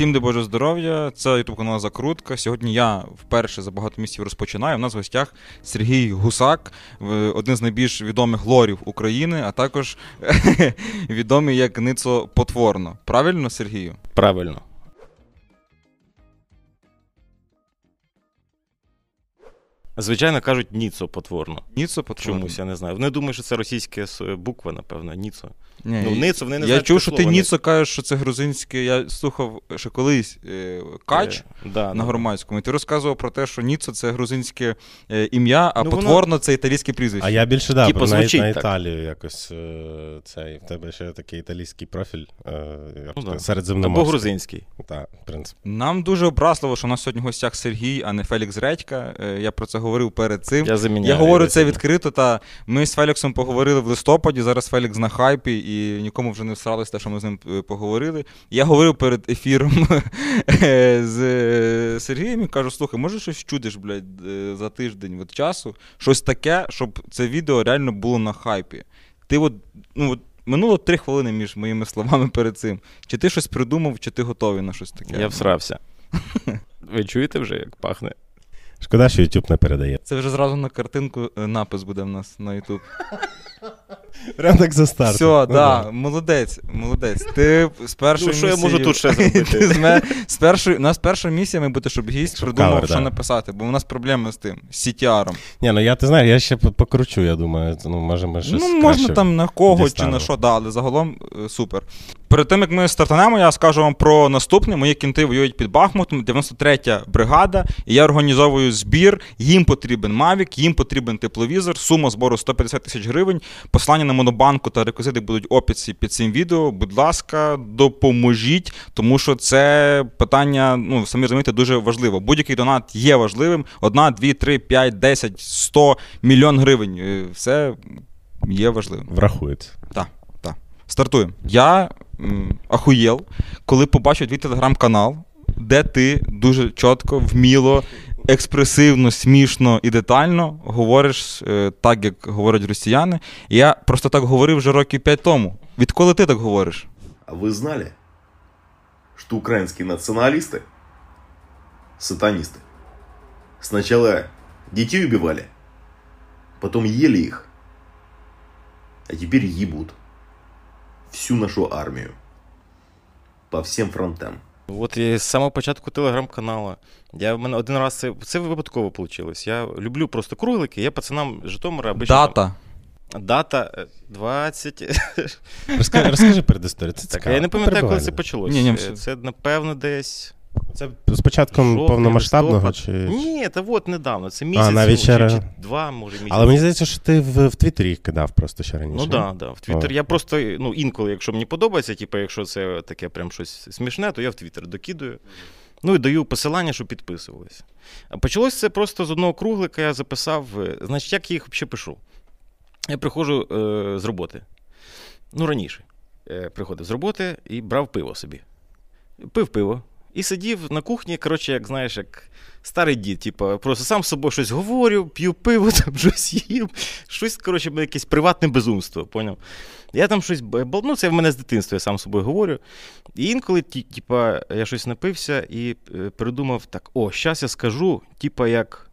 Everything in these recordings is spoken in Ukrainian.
Всім де Боже здоров'я, це ютуб канал Закрутка. Сьогодні я вперше за багато місяців розпочинаю. У нас в гостях Сергій Гусак, один з найбільш відомих лорів України, а також відомий як Ницо Потворно. Правильно, Сергію? Правильно. Звичайно, кажуть Ніцо потворно. Ніцо Потворно. Чомусь я не знаю. Вони думають, що це російська буква, напевно, Ніцо. Ні, Ну, Ницо, вони не я знають чув, що ти Ніцо кажеш, що це грузинське. Я слухав ще колись е, Кач. Е, да, На громадському, і ти розказував про те, що Ніцо це грузинське е, ім'я, а Ну, воно- потворно це італійське прізвище. А я більше да, Типу, на, звучить на так. Італію якось е, цей. В тебе ще такий італійський профіль е, Ну, да. середземноморський. Або грузинський. Так, в принципі. Нам дуже образливо, що у нас сьогодні в гостях Сергій, а не Фелікс Редька. Е, Я про це говорив перед цим. Я заміняю. Я говорю це відкрито. Та ми з Феліксом поговорили в листопаді. Зараз Фелікс на хайпі, і нікому вже не всралось те, що ми з ним е, поговорили. Я говорив перед ефіром е, з е, Сергієм і кажу: слухай, може щось чудиш, блядь, за тиждень от часу? Щось таке, щоб це відео реально було на хайпі. Ти от, ну от. Минуло три хвилини між моїми словами перед цим. Чи ти щось придумав, чи ти готовий на щось таке? Я всрався. Ви чуєте вже, як пахне? Шкода, що YouTube не передає. Це вже зразу на картинку е, напис буде в нас на YouTube. Прям так за старт. Все, да, молодець, молодець. Ти з першої Ну, що я можу тут ще зробити? Ти з ме- з першої, у нас перша місія має бути, щоб гість Щоб придумав, кавер, що да. написати, бо у нас проблеми з тим, з CTR-ом. Ні, ну я ти знаєш, я ще по- покручу, я думаю. Ну, може, ми щось Ну, краще. можна там на кого чи дістанемо. на що, да, але загалом е, супер. Перед тим, як ми стартанемо, я скажу вам про наступне. Мої кінти воюють під Бахмутом, 93-я бригада, і я організовую збір. Їм потрібен Mavic, їм потрібен тепловізор, сума збору 150 тисяч гривень. Послання на монобанку та реквізити будуть в описі під цим відео. Будь ласка, допоможіть, тому що це питання, ну самі розумієте, дуже важливо. Будь-який донат є важливим. Одна, дві, три, п'ять, десять, сто мільйон гривень. Е, Все є важливим. Врахується. Стартуємо. Я м, ахуєл, коли побачив твій телеграм-канал, де ти дуже чітко, вміло, експресивно, смішно і детально говориш е, так, як говорять росіяни. Я просто так говорив вже років 5 тому. Відколи ти так говориш? А вы знали, что украинские националисты – сатанисты? Сначала детей убивали, потом ели их, а теперь ебут всю нашу армию по всем фронтам. От і з самого початку телеграм-каналу. Я в мене один раз це, це випадково вийшло. Я люблю просто круглики. Я пацанам Житомира обично Дата. Дата е, 20. Розкажи, розкажи перед історією. Це Так, цікаво. я не пам'ятаю, коли це почалося. почалось. Ні, ні, Е, все. Це, напевно, десь. Це з початком жовтий, повномасштабного листопад. чи. Ні, та от недавно. Це місяць. навіть ну, ще чи, ра- чи два, може, місяць. Але мені здається, що ти в, в Твіттері їх кидав просто ще раніше. Ну так, да, да, в Твіттер. О. Я просто, ну, інколи, якщо мені подобається, типу, якщо це таке прям щось смішне, то я в Твіттер докидую. Ну і даю посилання, щоб підписувалися. А почалось це просто з одного круглика, я записав. е, Значить, як я їх взагалі пишу? Я приходжу е, з роботи. Ну, раніше. Е, приходив з роботи і брав пиво собі. Пив пиво. І сидів на кухні, коротше, як знаєш, як старий дід, типу, просто сам з собою щось говорю, п'ю пиво, там щось їм. Щось, коротше, якесь приватне безумство, поняв? Я там щось ну, це в мене з дитинства, я сам з собою говорю. І інколи, типа, я щось напився і е, придумав так: о, щас я скажу, типа, як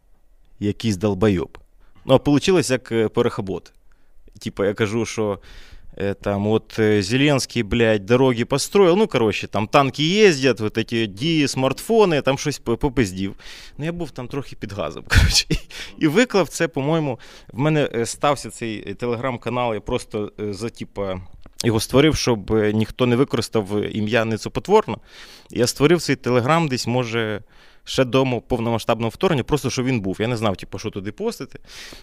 якийсь долбойоб. Ну, а вийшло як е, перехабот. Типа, я кажу, що там вот э, Зеленский, блядь, дороги построил, ну, короче, там танки ездят, вот эти дії, смартфони, там щось попиздів. Ну, я був там трохи під газом, коротше. І, виклав це, по-моєму, в мене е, стався цей е, телеграм-канал, я просто е, за, типа, його створив, щоб ніхто не використав ім'я Ницопотворно. Я створив цей телеграм десь, може, ще до повномасштабного вторгнення, просто що він був. Я не знав, типу, що туди постити.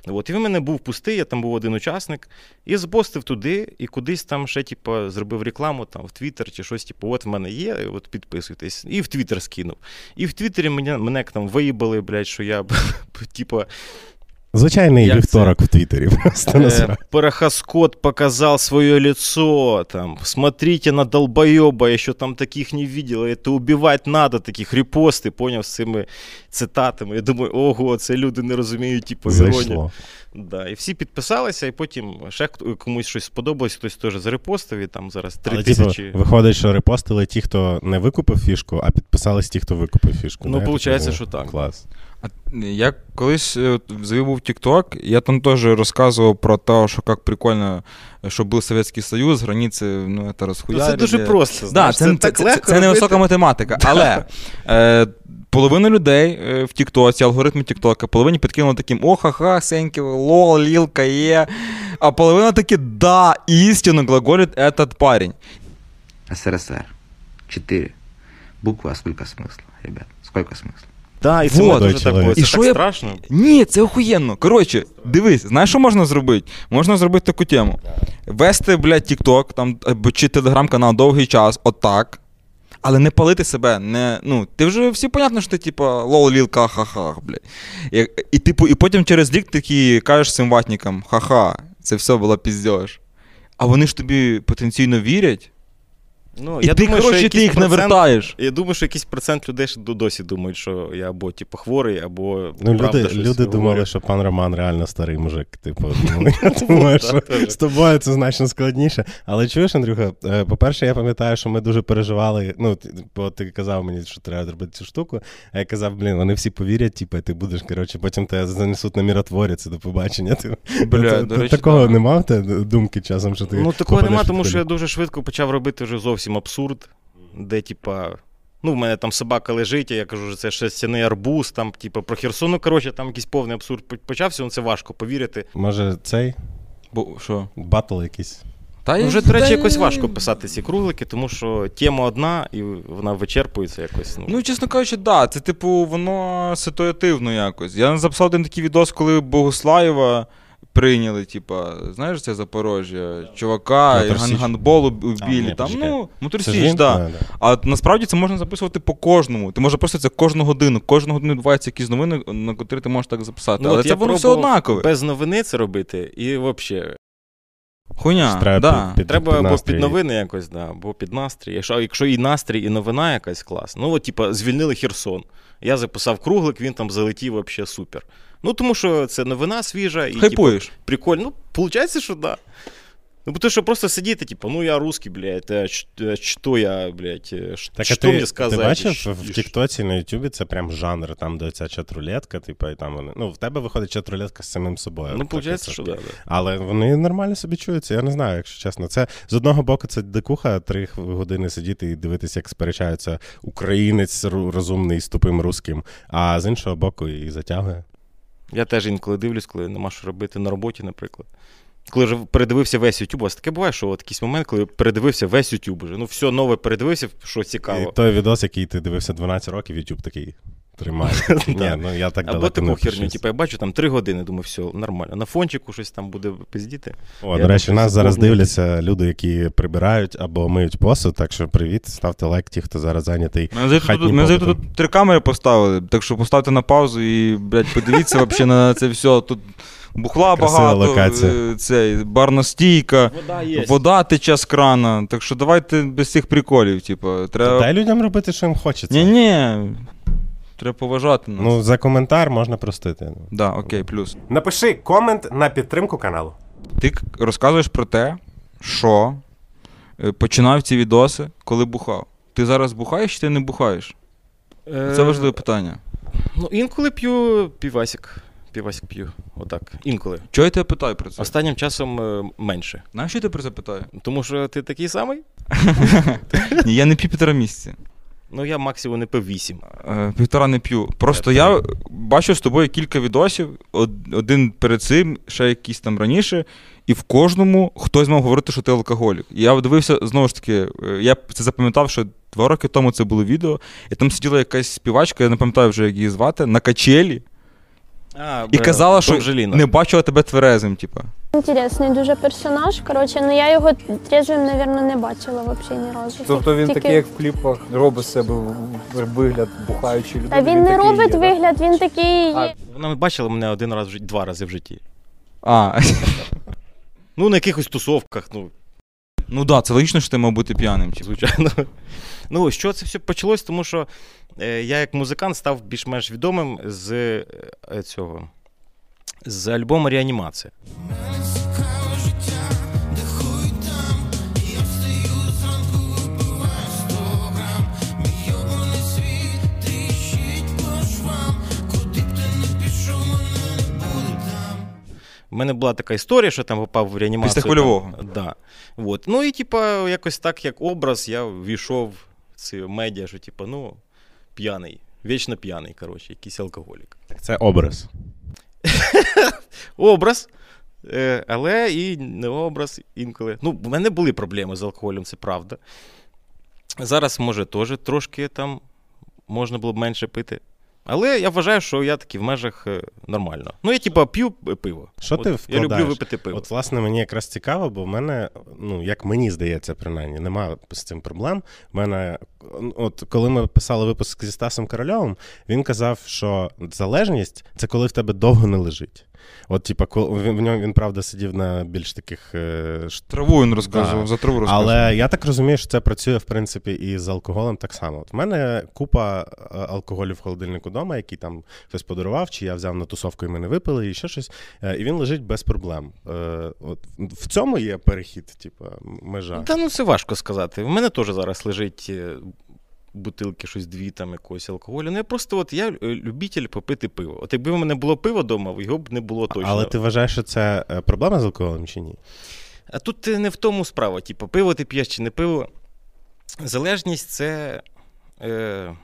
От, і він мене був пустий, я там був один учасник, і збостив туди, і кудись там ще, типу, зробив рекламу там, в Твіттер чи щось, типу, от в мене є, от підписуйтесь. І в Твіттер скинув. І в Твіттері мене, мене там виїбали, блядь, що я, типу, Звичайний Як вівторок в Твіттері. Просто насправді. Парохоскот показал свое лицо, там, смотрите на долбоеба, я еще там таких не видел, это убивать надо, таких репости, поняв, з цими цитатами. Я думаю, ого, це люди не розуміють, типу, іронію. Да, і всі підписалися, і потім ще комусь щось сподобалось, хтось теж зарепостив, і там зараз три типу, тисячі. виходить, що репостили ті, хто не викупив фішку, а підписались ті, хто викупив фішку. Ну, получається, що так. Клас. А я колись е, от завів був TikTok, я там теж розказував про те, що як прикольно, що був Совєтський Союз, границі, ну, це Ну, розхуярили. це дуже просто. Да, знаєш, це, це, так це, легко це не робити. висока математика. Але е, половина людей е, в Тіктоці, алгоритми Тіктока, половині підкинули таким о, ха-ха, сеньки, лол, лілка є. А половина таки да, істину глаголить этот парень. СССР. 4. Буква, а сколько смысла, ребят? Сколько смысла? Да, і це Вот. дуже так Чоловік. було. Це І так що я- страшно. Ні, це охуєнно. Коротше, дивись, знаєш, що можна зробити? Можна зробити таку тему. Вести, блядь, TikTok, там, або чи телеграм-канал довгий час, отак. Але не палити себе, не, ну, ти вже всі понятно, що ти, типа, лол, лілка, ха-ха, блядь. І, і, типу, і потім через рік такі кажеш цим ватникам, ха-ха, це все було піздьош. А вони ж тобі потенційно вірять, Ну, і я ти, думаю, що коротше, ти якийсь їх не процент- вертаєш. Я думаю, що якийсь процент людей ще до- досі думають, що я або типу, хворий, або Ну, правда люди, щось люди говорю. думали, що пан Роман реально старий мужик. Типу, ну, я думаю, що з тобою це значно складніше. Але чуєш, Андрюха, е, по-перше, я пам'ятаю, що ми дуже переживали. Ну, ти- бо ти казав мені, що треба зробити цю штуку. А я казав, блін, вони всі повірять, типу, і ти будеш, коротше, потім тебе занесуть на Миротворець, до побачення. Ти, Бля, Та- до речі, такого да. нема в тебе думки часом, що ти. Ну, такого попадеш нема, тому що я дуже швидко почав робити вже зовсім абсурд, де, типа. Ну, в мене там собака лежить, я кажу, що це шерстяний арбуз, там, типу, про Херсон. Ну, коротше, там якийсь повний абсурд почався, ну це важко повірити. Може, цей Бо що? батл якийсь. Та Ну, вже, до речі, якось важко писати ці круглики, тому що тема одна, і вона вичерпується якось. Ну, Ну, чесно кажучи, да. Це, типу, воно ситуативно якось. Я записав один такий відос, коли Богуслаєва прийняли, типа, знаєш, це Запорожжя, чувака, ган- у у А, білі. ні, ну, Мотор Це Січ, ж він? да. Да, да. А насправді це можна записувати по кожному. Ти можеш просто це кожну годину. Кожну годину відбуваються якісь новини, на котрі ти можеш так записати. ну, Але це воно все однакове. Без новини це робити, і взагалі. Хуйня. Треба да. під- під- Треба під або під новини якось, да, або під настрій. Якщо, якщо і настрій, і новина якась клас. Ну, от, типа, звільнили Херсон. Я записав круглик, він там залетів взагалі супер. Ну, тому що це новина свіжа і типу, Хайпуєш. прикольно. Ну, виходить, що да. Ну, тому що просто сидіти, типу, ну я русский, блядь, а що я, блядь, е, Так, що ти, мені сказати? ти бачив в Тіктоці на Ютубі це прям жанр, там де ця чатрулетка, типу, і там вони. Ну, в тебе виходить чатрулетка з самим собою. Ну, виходить, що да, да. Але вони нормально собі чуються, я не знаю, якщо чесно. Це з одного боку, це дикуха, три години сидіти і дивитися, як сперечаються українець розумний з тупим русським, а з іншого боку, і затягує. Я теж інколи дивлюсь, коли нема що робити на роботі, наприклад. Коли вже передивився весь YouTube, у вас таке буває, що от якийсь момент, коли передивився весь YouTube уже. Ну, все нове передивився, що цікаво. І той відос, який ти дивився 12 років, YouTube такий тримає. Ні, ну я так Або таку херню, типу, я бачу там три години, думаю, все, нормально. На фончику щось там буде пиздіти. О, до речі, нас зараз дивляться люди, які прибирають або миють посуд. Так що привіт, ставте лайк ті, хто зараз зайнятий. Ми здається, тут, три камери поставили, так що поставте на паузу і, блядь, подивіться вообще на це все. Тут бухла багато, е, цей, барна стійка, Вода є. вода тече з крана. Так що давайте без цих приколів, типу, треба. Дай людям робити, що їм хочеться. Ні, ні. Треба поважати нас. Ну, за коментар можна простити. Да, окей, плюс. Напиши комент на підтримку каналу. Ти к- розказуєш про те, що е, починав ці відоси, коли бухав. Ти зараз бухаєш чи ти не бухаєш? Це важливе питання. Ну, інколи п'ю півасик. Півасик п'ю. Отак. Інколи. Чого я тебе питаю про це? Останнім часом е, менше. Знаєш, що я тебе про це питаю? Тому що ти такий самий? Ні, я не п'ю півтора місяці. Ну, я максимум не пив вісім. Е, Півтора не п'ю. Просто Я бачив з тобою кілька відосів, один перед цим, ще якийсь там раніше, і в кожному хтось мав говорити, що ти алкоголік. Я дивився, знову ж таки, е, я це запам'ятав, що два роки тому це було відео, і там сиділа якась співачка, я не пам'ятаю вже, як її звати, на качелі. А, І казала, що Бомжеліна. не бачила тебе тверезим, типа. Інтересний дуже персонаж. Коротше, ну я його трезвим, мабуть, не бачила взагалі ні разу. Тобто він Тільки- такий, як в кліпах, робить з себе вигляд бухаючої людини. Та він не робить є, вигляд, він такий. А, Вона бачила мене один раз в житті, два рази в житті. А, Ну, на якихось тусовках, ну, ну да, це логічно, що ти мав бути п'яним. Типу. звичайно. Ну, що це все почалось, тому що е, я як музикант став більш-менш відомим з е, цього. З альбому Реанімація. У мене була така історія, що там попав в реанімацію. Після хвильового. Там, да. От. Ну і типа, якось так, як образ, я ввійшов в ці медіа, що типа, ну, п'яний, вічно п'яний, коротше, якийсь алкоголік. Це образ. Образ. Е, але і не образ інколи. Ну, в мене були проблеми з алкоголем, це правда. Зараз, може, теж трошки там можна було б менше пити. Але я вважаю, що я таки в межах е, нормально. Ну, я типа п'ю пиво. Що ти вкладаєш? Я люблю випити пиво. От, власне, мені якраз цікаво, бо в мене, ну, як мені здається, принаймні, нема з цим проблем. В мене, от коли ми писали випуск зі Стасом Корольовим, він казав, що залежність це коли в тебе довго не лежить. От, типа, коли він в ньому він правда сидів на більш таких е, Траву він розказував, Да. за траву розказував. Але я так розумію, що це працює в принципі і з алкоголем так само. От в мене купа е, алкоголю в холодильнику вдома, який там хтось подарував, чи я взяв на тусовку і ми не випили, і ще щось. Е, І він лежить без проблем. Е, От в цьому є перехід, типу, межа. Та ну це важко сказати. У мене теж зараз лежить бутилки, щось дві там якогось алкоголю. Ну я просто от я е, любитель попити пиво. От якби в мене було пиво вдома, його б не було точно. Але ти вважаєш, що це е, проблема з алкоголем чи ні? А тут е, не в тому справа, типу, пиво ти п'єш чи не пиво. Залежність це е,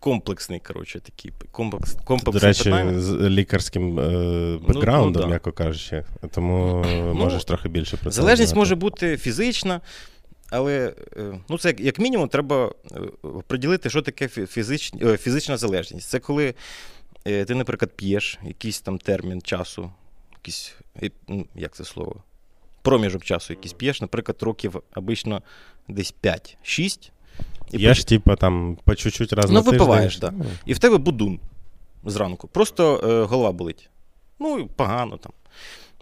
комплексний, коротше, такий комплекс, До речі, питання. з лікарським е, бекграундом, ну да. м'яко кажучи, тому можеш трохи більше про це. Залежність може бути фізична, але е, ну, це як- мінімум треба е, приділити, що таке фізич, е, фізична залежність. Це коли ти, наприклад, п'єш якийсь там термін часу, якийсь, ну, як це слово? Проміжок часу якийсь п'єш, наприклад, років обично десь 5-6. І Я ж, типу, там по чуть-чуть раз Ну, на тиждень. випиваєш, да. Ну, і в тебе будун зранку. Просто е, голова болить. Ну, погано там.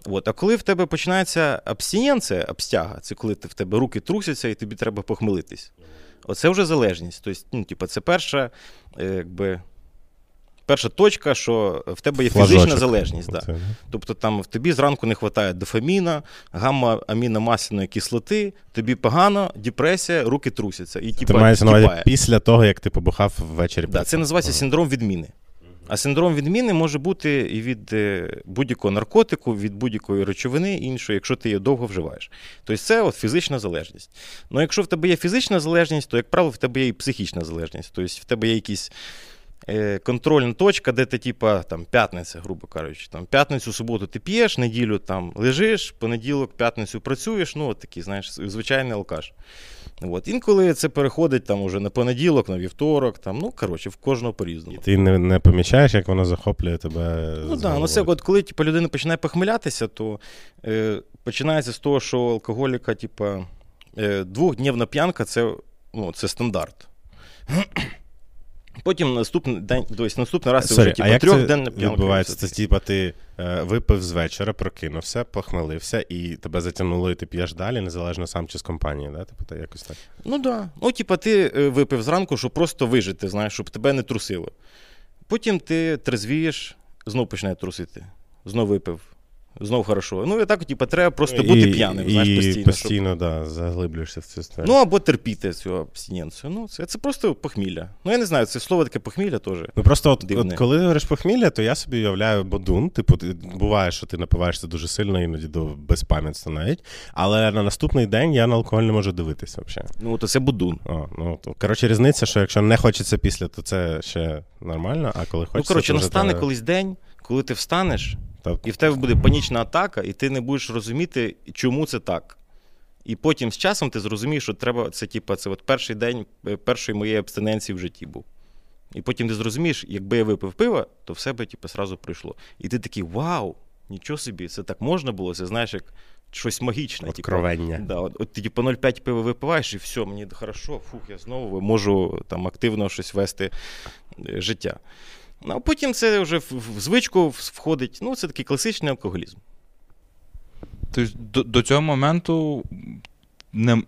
От. А коли в тебе починається абстиненція, абстяга, це коли ти, в тебе руки трусяться і тобі треба похмелитись. Оце вже залежність. Тобто, ну, типу, це перша, е, якби, перша точка, що в тебе є фізична флажочок. залежність. Да. Тобто там в тобі зранку не вистачає дофаміна, гамма-аміномасляної кислоти, тобі погано, депресія, руки трусяться. І, Ти типа, маєш на увазі після того, як ти побухав ввечері. Да, це називається синдром відміни. А синдром відміни може бути і від е, будь-якого наркотику, від будь-якої речовини іншої, якщо ти її довго вживаєш. Тобто це от фізична залежність. Ну якщо в тебе є фізична залежність, то, як правило, в тебе є і психічна залежність. Тобто в тебе є якісь е, контрольна точка, де ти, типа, там, п'ятниця, грубо кажучи, там, п'ятницю, суботу ти п'єш, неділю там лежиш, понеділок, п'ятницю працюєш, ну, от такий, знаєш, звичайний алкаш. От. Інколи це переходить там уже на понеділок, на вівторок, там, ну, коротше, в кожного по-різному. І Ти не, не помічаєш, як воно захоплює тебе. Ну так, ну це от коли типу, людина починає похмилятися, то е, починається з того, що алкоголіка, типу, е, двохдневна п'янка це, ну, це стандарт. Потім наступний день, тобто наступний раз Sorry, вже а типу, як трьохденна це п'янка. відбувається? Це Це типа ти е, випив з вечора, прокинувся, похмелився, і тебе затягнуло, і ти п'єш далі, незалежно сам чи з компанії, да? Типу, та якось так. Ну так. Да. Ну, типа, ти е, випив зранку, щоб просто вижити, знаєш, щоб тебе не трусило. Потім ти трезвієш, знов починає трусити. Знов випив. Знов хорошо. Ну і так, типа, треба просто бути і, п'яним, і, знаєш, і постійно. щоб- да, заглиблюєшся в цю історію. Ну, або терпіти цю абстиненцію. Ну, це, це просто похмілля. Ну, я не знаю, це слово таке похмілля теж. Ну просто от, Дивне. от коли говориш похмілля, то я собі уявляю бодун. Типу, буває, що ти напиваєшся дуже сильно, іноді до безпам'ятства навіть. Але на наступний день я на алкоголь не можу дивитися взагалі. Ну, то це будун. О, ну, то, коротше, різниця, що якщо не хочеться після, то це ще нормально, а коли хочеться. Ну, коротше, настане треба- колись день, коли ти встанеш, І в тебе буде панічна атака, і ти не будеш розуміти, чому це так. І потім з часом ти зрозумієш, що треба, це типа, це от перший день е, першої моєї абстиненції в житті був. І потім ти зрозумієш, якби я випив пиво, то все би типу, сразу пройшло. І ти такий вау, нічого собі, це так можна було, це знаєш, як щось магічне. типу. Да, от, от ти типу 0,5 пива випиваєш, і все, мені хорошо, фух, я знову можу там активно щось вести е, життя. Ну, а потім це вже в, звичку входить. Ну, це такий класичний алкоголізм. Тобто до, до цього моменту не,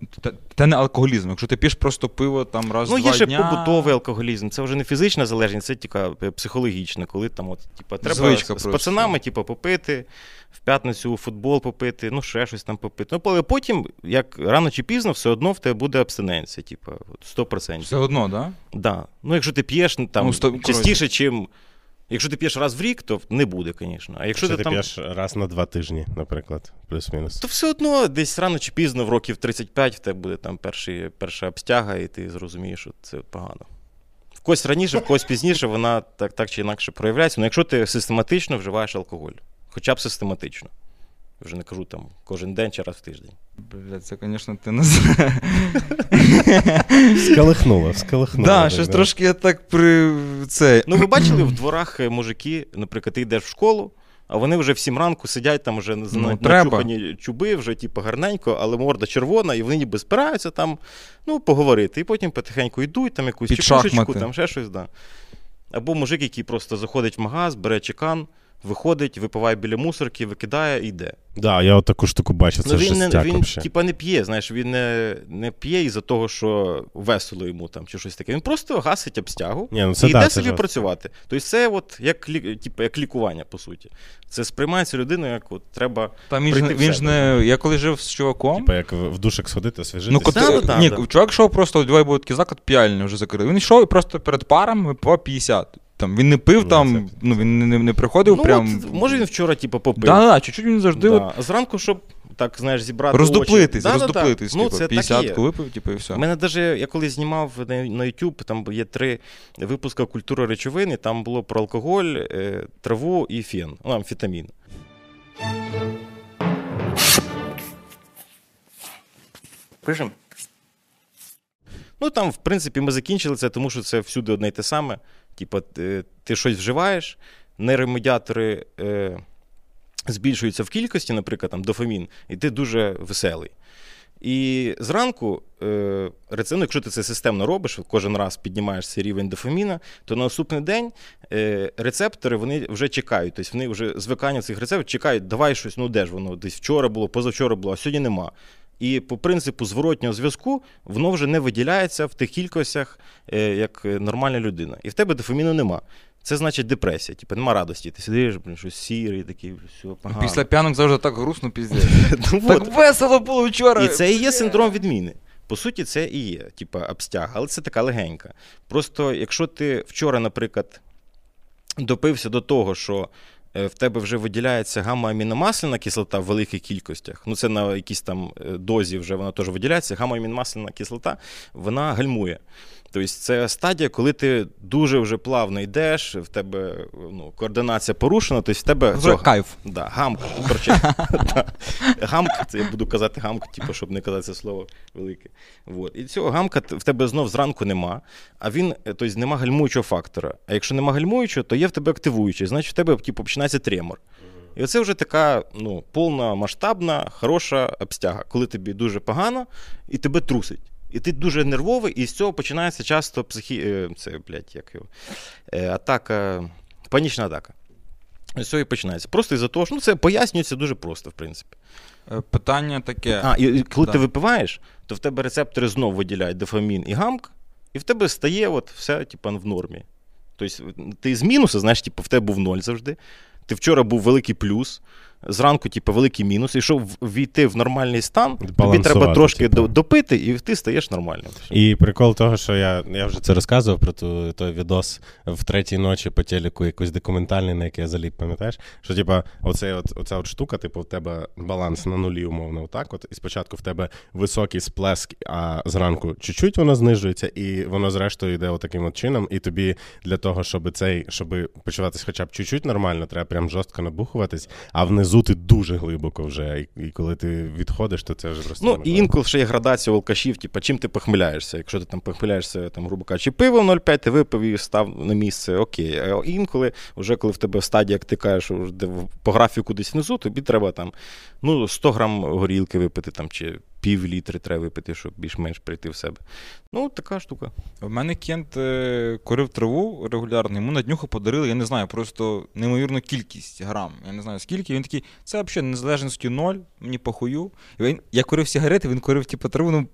те не алкоголізм. Якщо ти п'єш просто пиво там раз Ну, два є ще дня... побутовий алкоголізм. Це вже не фізична залежність, це тільки психологічна, коли там от, типу, треба Звичка з, з пацанами типу, попити, в п'ятницю у футбол попити, ну ще щось там попити. Ну, але потім, як рано чи пізно, все одно в тебе буде абстиненція, типу, 100%. Все одно, так? Да? Да. Ну, якщо ти п'єш ну, там, Ну, сто- частіше, чим. Якщо ти п'єш раз в рік, то не буде, звісно. А якщо Якщо ти, ти там. п'єш раз на два тижні, наприклад, плюс-мінус. То все одно десь рано чи пізно, в років 35, в тебе буде там перший, перша обстяга, і ти зрозумієш, що це погано. В когось раніше, в когось пізніше вона так, так чи інакше проявляється. Ну, якщо ти систематично вживаєш алкоголь, хоча б систематично. Вже не кажу там кожен день чи раз в тиждень. Бля, це, звісно, ти не Скалихнуло, скалихнуло. Да, так, щось трошки я так при це. Ну, ви бачили в дворах е, мужики, наприклад, ти йдеш в школу, а вони вже в сім ранку сидять там вже Ну, начухані чуби, вже типу гарненько, але морда червона, і вони ніби спираються там, ну, поговорити. І потім потихеньку йдуть, там якусь шахмати. там ще щось, да. Або мужик, який просто заходить в магаз, бере чекан, виходить, випиває біля мусорки, викидає і йде. Да, я от таку штуку бачив, це ну, він, не, він типа, не п'є, знаєш, він не, не п'є із-за того, що весело йому там чи щось таке. Він просто гасить обстягу Ні, ну це і да, йде це собі жорстко. працювати. Тобто це от як, типу, як лікування, по суті. Це сприймається людиною, як от треба. Там він, прийти в він ж не. Я коли жив з чуваком. Типа як в душик сходити, освіжитися. Ну, кот... Да, да, да, ні, да. чувак йшов просто, двоє були такий заклад п'яльний вже закрили. Він йшов і просто перед парами випивав 50. Там, він не пив Ну, там, це- ну він не, не приходив Ну, прям. от, може він вчора, типу, попив. Да, да, чуть-чуть він завжди Да. А Зранку, щоб так, знаєш, зібрати. роздуплитись, очі. Да, да, да. роздуплитись. Ну, типу, це 50 є. випив, типу, і все. У мене даже, я коли знімав на, на YouTube, там є три випуски культури речовин, і там було про алкоголь, е, траву і фен, ну, амфетамін. Пишем. Ну, там, в принципі, ми закінчили це, тому що це всюди одне й те саме. Типа, ти, ти щось вживаєш, нейромедіатори е, збільшуються в кількості, наприклад, там, дофамін, і ти дуже веселий. І зранку, е, рецеп- ну, якщо ти це системно робиш, кожен раз піднімаєш цей рівень дофаміна, то на наступний день е, рецептори вони вже чекають. Тобто вони вже звикання цих рецепторів чекають, давай щось, ну де ж воно? Десь вчора було, позавчора було, а сьогодні нема. І по принципу зворотнього зв'язку воно вже не виділяється в тих кількостях, е, як нормальна людина. І в тебе дофаміну нема. Це значить депресія, типу, нема радості. Ти сидиш, блін, щось сірий, такий, все погано. Після п'янок завжди так грустно піздець. Ну, так весело було вчора. І це і є синдром відміни. По суті, це і є, типа обстяг, але це така легенька. Просто якщо ти вчора, наприклад, допився до того, що в тебе вже виділяється гамма-аміномасляна кислота в великих кількостях, ну це на якійсь там е, дозі вже вона теж виділяється, гамма-аміномасляна кислота, вона гальмує. Тобто це стадія, коли ти дуже вже плавно йдеш, в тебе ну, координація порушена, тобто в тебе Вже цього- кайф. Да, гамк. Короче. Гамк, це я буду казати гамк, типу, щоб не казати це слово велике. Вот. І цього гамка в тебе знов зранку нема, а він, тобто нема гальмуючого фактора. А якщо нема гальмуючого, то є в тебе активуючий, значить в тебе типу, починається тремор. І оце вже така ну, повна масштабна, хороша обстяга, коли тобі дуже погано і тебе трусить. І ти дуже нервовий, і з цього починається часто психі... е, це, блядь, як його, е, атака, панічна атака. З цього і починається. Просто із-за того, що ну, це пояснюється дуже просто, в принципі. Е, Питання таке. А, і, коли Да. ти випиваєш, то в тебе рецептори знов виділяють дофамін і гамк, і в тебе стає от все типу, в нормі. Тобто ти з мінуса, знаєш, типу, в тебе був ноль завжди. Ти вчора був великий плюс, зранку, типу, великий мінус. І щоб війти в нормальний стан, тобі треба трошки типу. допити, і ти стаєш нормальним. І прикол того, що я, я вже це розказував про ту, той відос в третій ночі по телеку, якийсь документальний, на який я заліп, пам'ятаєш? Що, типа, оце от, оця от штука, типу, в тебе баланс на нулі, умовно, отак. От, і спочатку в тебе високий сплеск, а зранку чуть-чуть воно знижується, і воно зрештою йде отаким от чином. І тобі для того, щоб цей, щоб почуватися хоча б чуть-чуть нормально, треба прям жорстко набухуватись, а внизу зути дуже глибоко вже. І, і коли ти відходиш, то це вже просто. Ну, і інколи ще є градація алкашів, типу, чим ти похмеляєшся. Якщо ти там похмеляєшся, там, грубо кажучи, пивом 0,5, ти випив і став на місце, окей. А інколи, вже коли в тебе стадія, як ти кажеш, де по графіку десь внизу, тобі треба там ну, 100 грам горілки випити, там, чи пів літри треба випити, щоб більш-менш прийти в себе. Ну, така штука. В мене кент е, курив траву регулярно, йому на днюху подарили, я не знаю, просто неймовірну кількість грам. Я не знаю скільки. Він такий, це взагалі незалежності ноль, мені похую. Він, я курив сигарети, він курив типу, траву, ну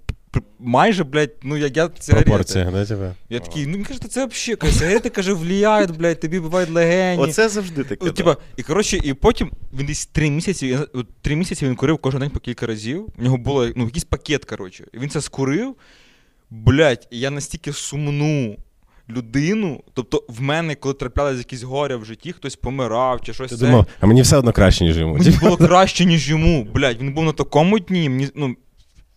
майже, блядь, ну як я сигарети. Пропорція, да, тебе? Я такий, ну він каже, це взагалі, каже, сигарети, каже, влияють, блядь, тобі бувають легені. Оце завжди таке. Ну, да. типа, і коротше, і потім він десь три місяці, я- от три місяці він курив кожен день по кілька разів. У нього було ну, якийсь пакет, коротше. І він це скурив. Блять, я настільки сумну людину. Тобто, в мене, коли траплялись якісь горя в житті, хтось помирав чи щось. Ти це, думав, а мені все одно краще, ніж йому. Мені було краще, ніж йому. Блять, він був на такому дні. Мені, ну,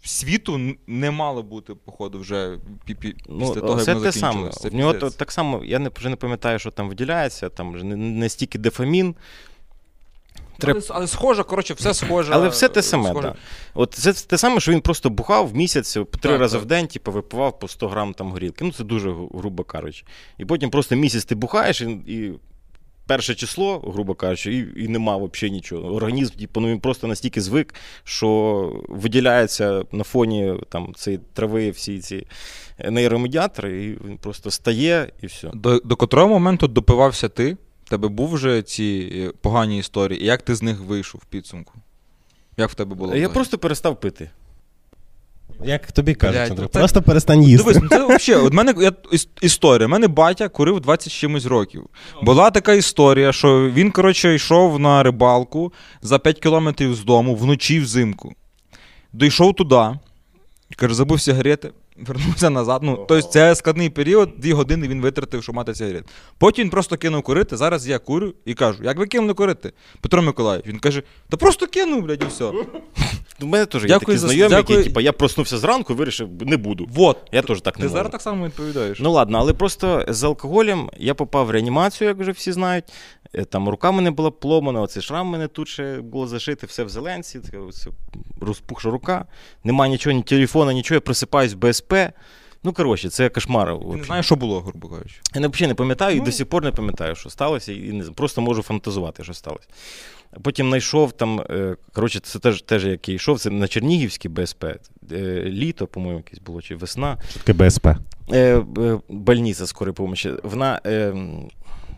світу не мало бути, походу, вже пі- пі- Ну, після того, як це те саме. Це В нього то, так само, я не, вже не пам'ятаю, що там виділяється, там вже не, не стільки дофамін. Треб- Але, але схоже, коротше, все схоже. Але все те саме, схоже. Да. От це те саме, що він просто бухав в місяць три Так, рази так. в день, типу, випивав по 100 грам там горілки. Ну, це дуже грубо кажучи. І потім просто місяць ти бухаєш, і, і перше число, грубо кажучи, і, і нема взагалі нічого. Організм, типу, ну, він просто настільки звик, що виділяється на фоні там, цієї трави всі ці нейромедіатори, і він просто стає і все. До, до котрого моменту допивався ти? Тебе був вже ці е, погані історії, і як ти з них вийшов в підсумку? Як в тебе було? Я просто перестав пити. Як тобі кажуть, Блядь, Андрій, ну просто перестань їсти. Дивись, ну це взагалі, от мене я, іс- історія. У мене батя курив 20 з чимось років. Була така історія, що він, коротше, йшов на рибалку за 5 кілометрів з дому вночі взимку. Дійшов туди, каже, забув сигарети, вернувся назад. Ну, тобто це складний період, дві години він витратив, щоб мати сигарет. Потім він просто кинув курити. Зараз я курю і кажу, як ви кинули курити? Петро Миколаївич. Він каже: та просто кинув, блядь, і все. У мене теж є Дякую такі за- знайомі, дякую. які, типу, я проснувся зранку і вирішив, не буду. Вот. Я теж так не Ти можу. зараз так само відповідаєш. Ну ладно, але просто з алкоголем я попав в реанімацію, як вже всі знають. Е, Там рука мене була пломана, оцей шрам мене тут ще було зашити, все в зеленці, це, оце розпухша рука. Нема нічого, ні телефона, нічого, я просипаюсь в БСП. Ну, коротше, це кошмар. Ти не знаєш, що було, грубо кажучи. Я не- взагалі не пам'ятаю і Ну. до сих пор не пам'ятаю, що сталося, і не, просто можу фантазувати, що сталося. Потім знайшов там, е, коротше, це теж, теж як я йшов, це на Чернігівській БСП, е, літо, по-моєму, якесь було, чи весна. Швидке БСП. Е, больниця скорої помощі. Вона,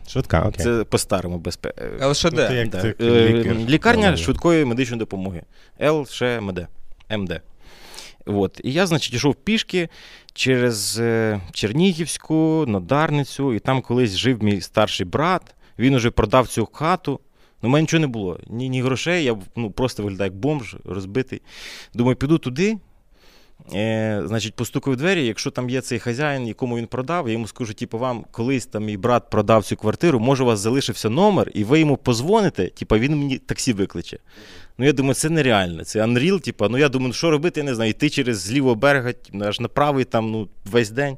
Швидка, окей. це по-старому БСП. ЛШД. Ну, як- да. Лікарня швидкої медичної допомоги. ЛШМД. МД. От. І я, значить, йшов пішки через е, Чернігівську, Нодарницю, і там колись жив мій старший брат. Він уже продав цю хату. Ну, мене нічого не було. Ні, ні грошей, я ну, просто виглядаю як бомж, розбитий. Думаю, піду туди. Е, значить, постукаю в двері. Якщо там є цей хазяїн, якому він продав, я йому скажу, типу, вам колись там мій брат продав цю квартиру, може, у вас залишився номер, і ви йому позвоните, типу, він мені таксі викличе. Ну, я думаю, це нереально. Це Unreal, типу, ну я думаю, що робити, я не знаю, йти через з лівого берега, типу, аж на правий там, ну, весь день.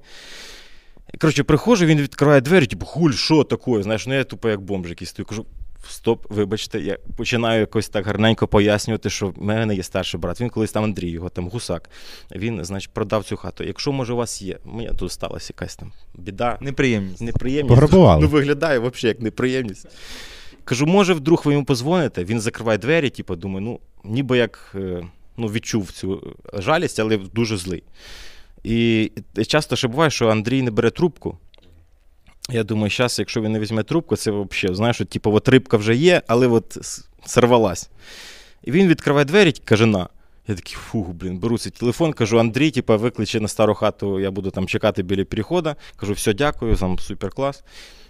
Коротше, приходжу, він відкриває двері, типу, хуль, що таке? Знаєш, ну я тупо як бомж якийсь стою. Кажу, стоп, вибачте, я починаю якось так гарненько пояснювати, що в мене є старший брат. Він колись там Андрій, його там гусак. Він, значить, продав цю хату. Якщо, може, у вас є, мені тут сталася якась там біда, Неприємність. неприємність. Пограбували. Ну, виглядає взагалі як неприємність. Кажу, може, вдруг ви йому позвоните? Він закриває двері, типу, думаю, ну, ніби як е, ну, відчув цю жалість, але дуже злий. І часто ще буває, що Андрій не бере трубку. Я думаю, зараз, якщо він не візьме трубку, це взагалі, знаєш, от, типу, от рибка вже є, але от сорвалась. І він відкриває двері, каже, на. Я такий, фу, блін, беру цей телефон, кажу, Андрій, типу, викличе на стару хату, я буду там чекати біля переходу. Кажу, все, дякую, там супер клас.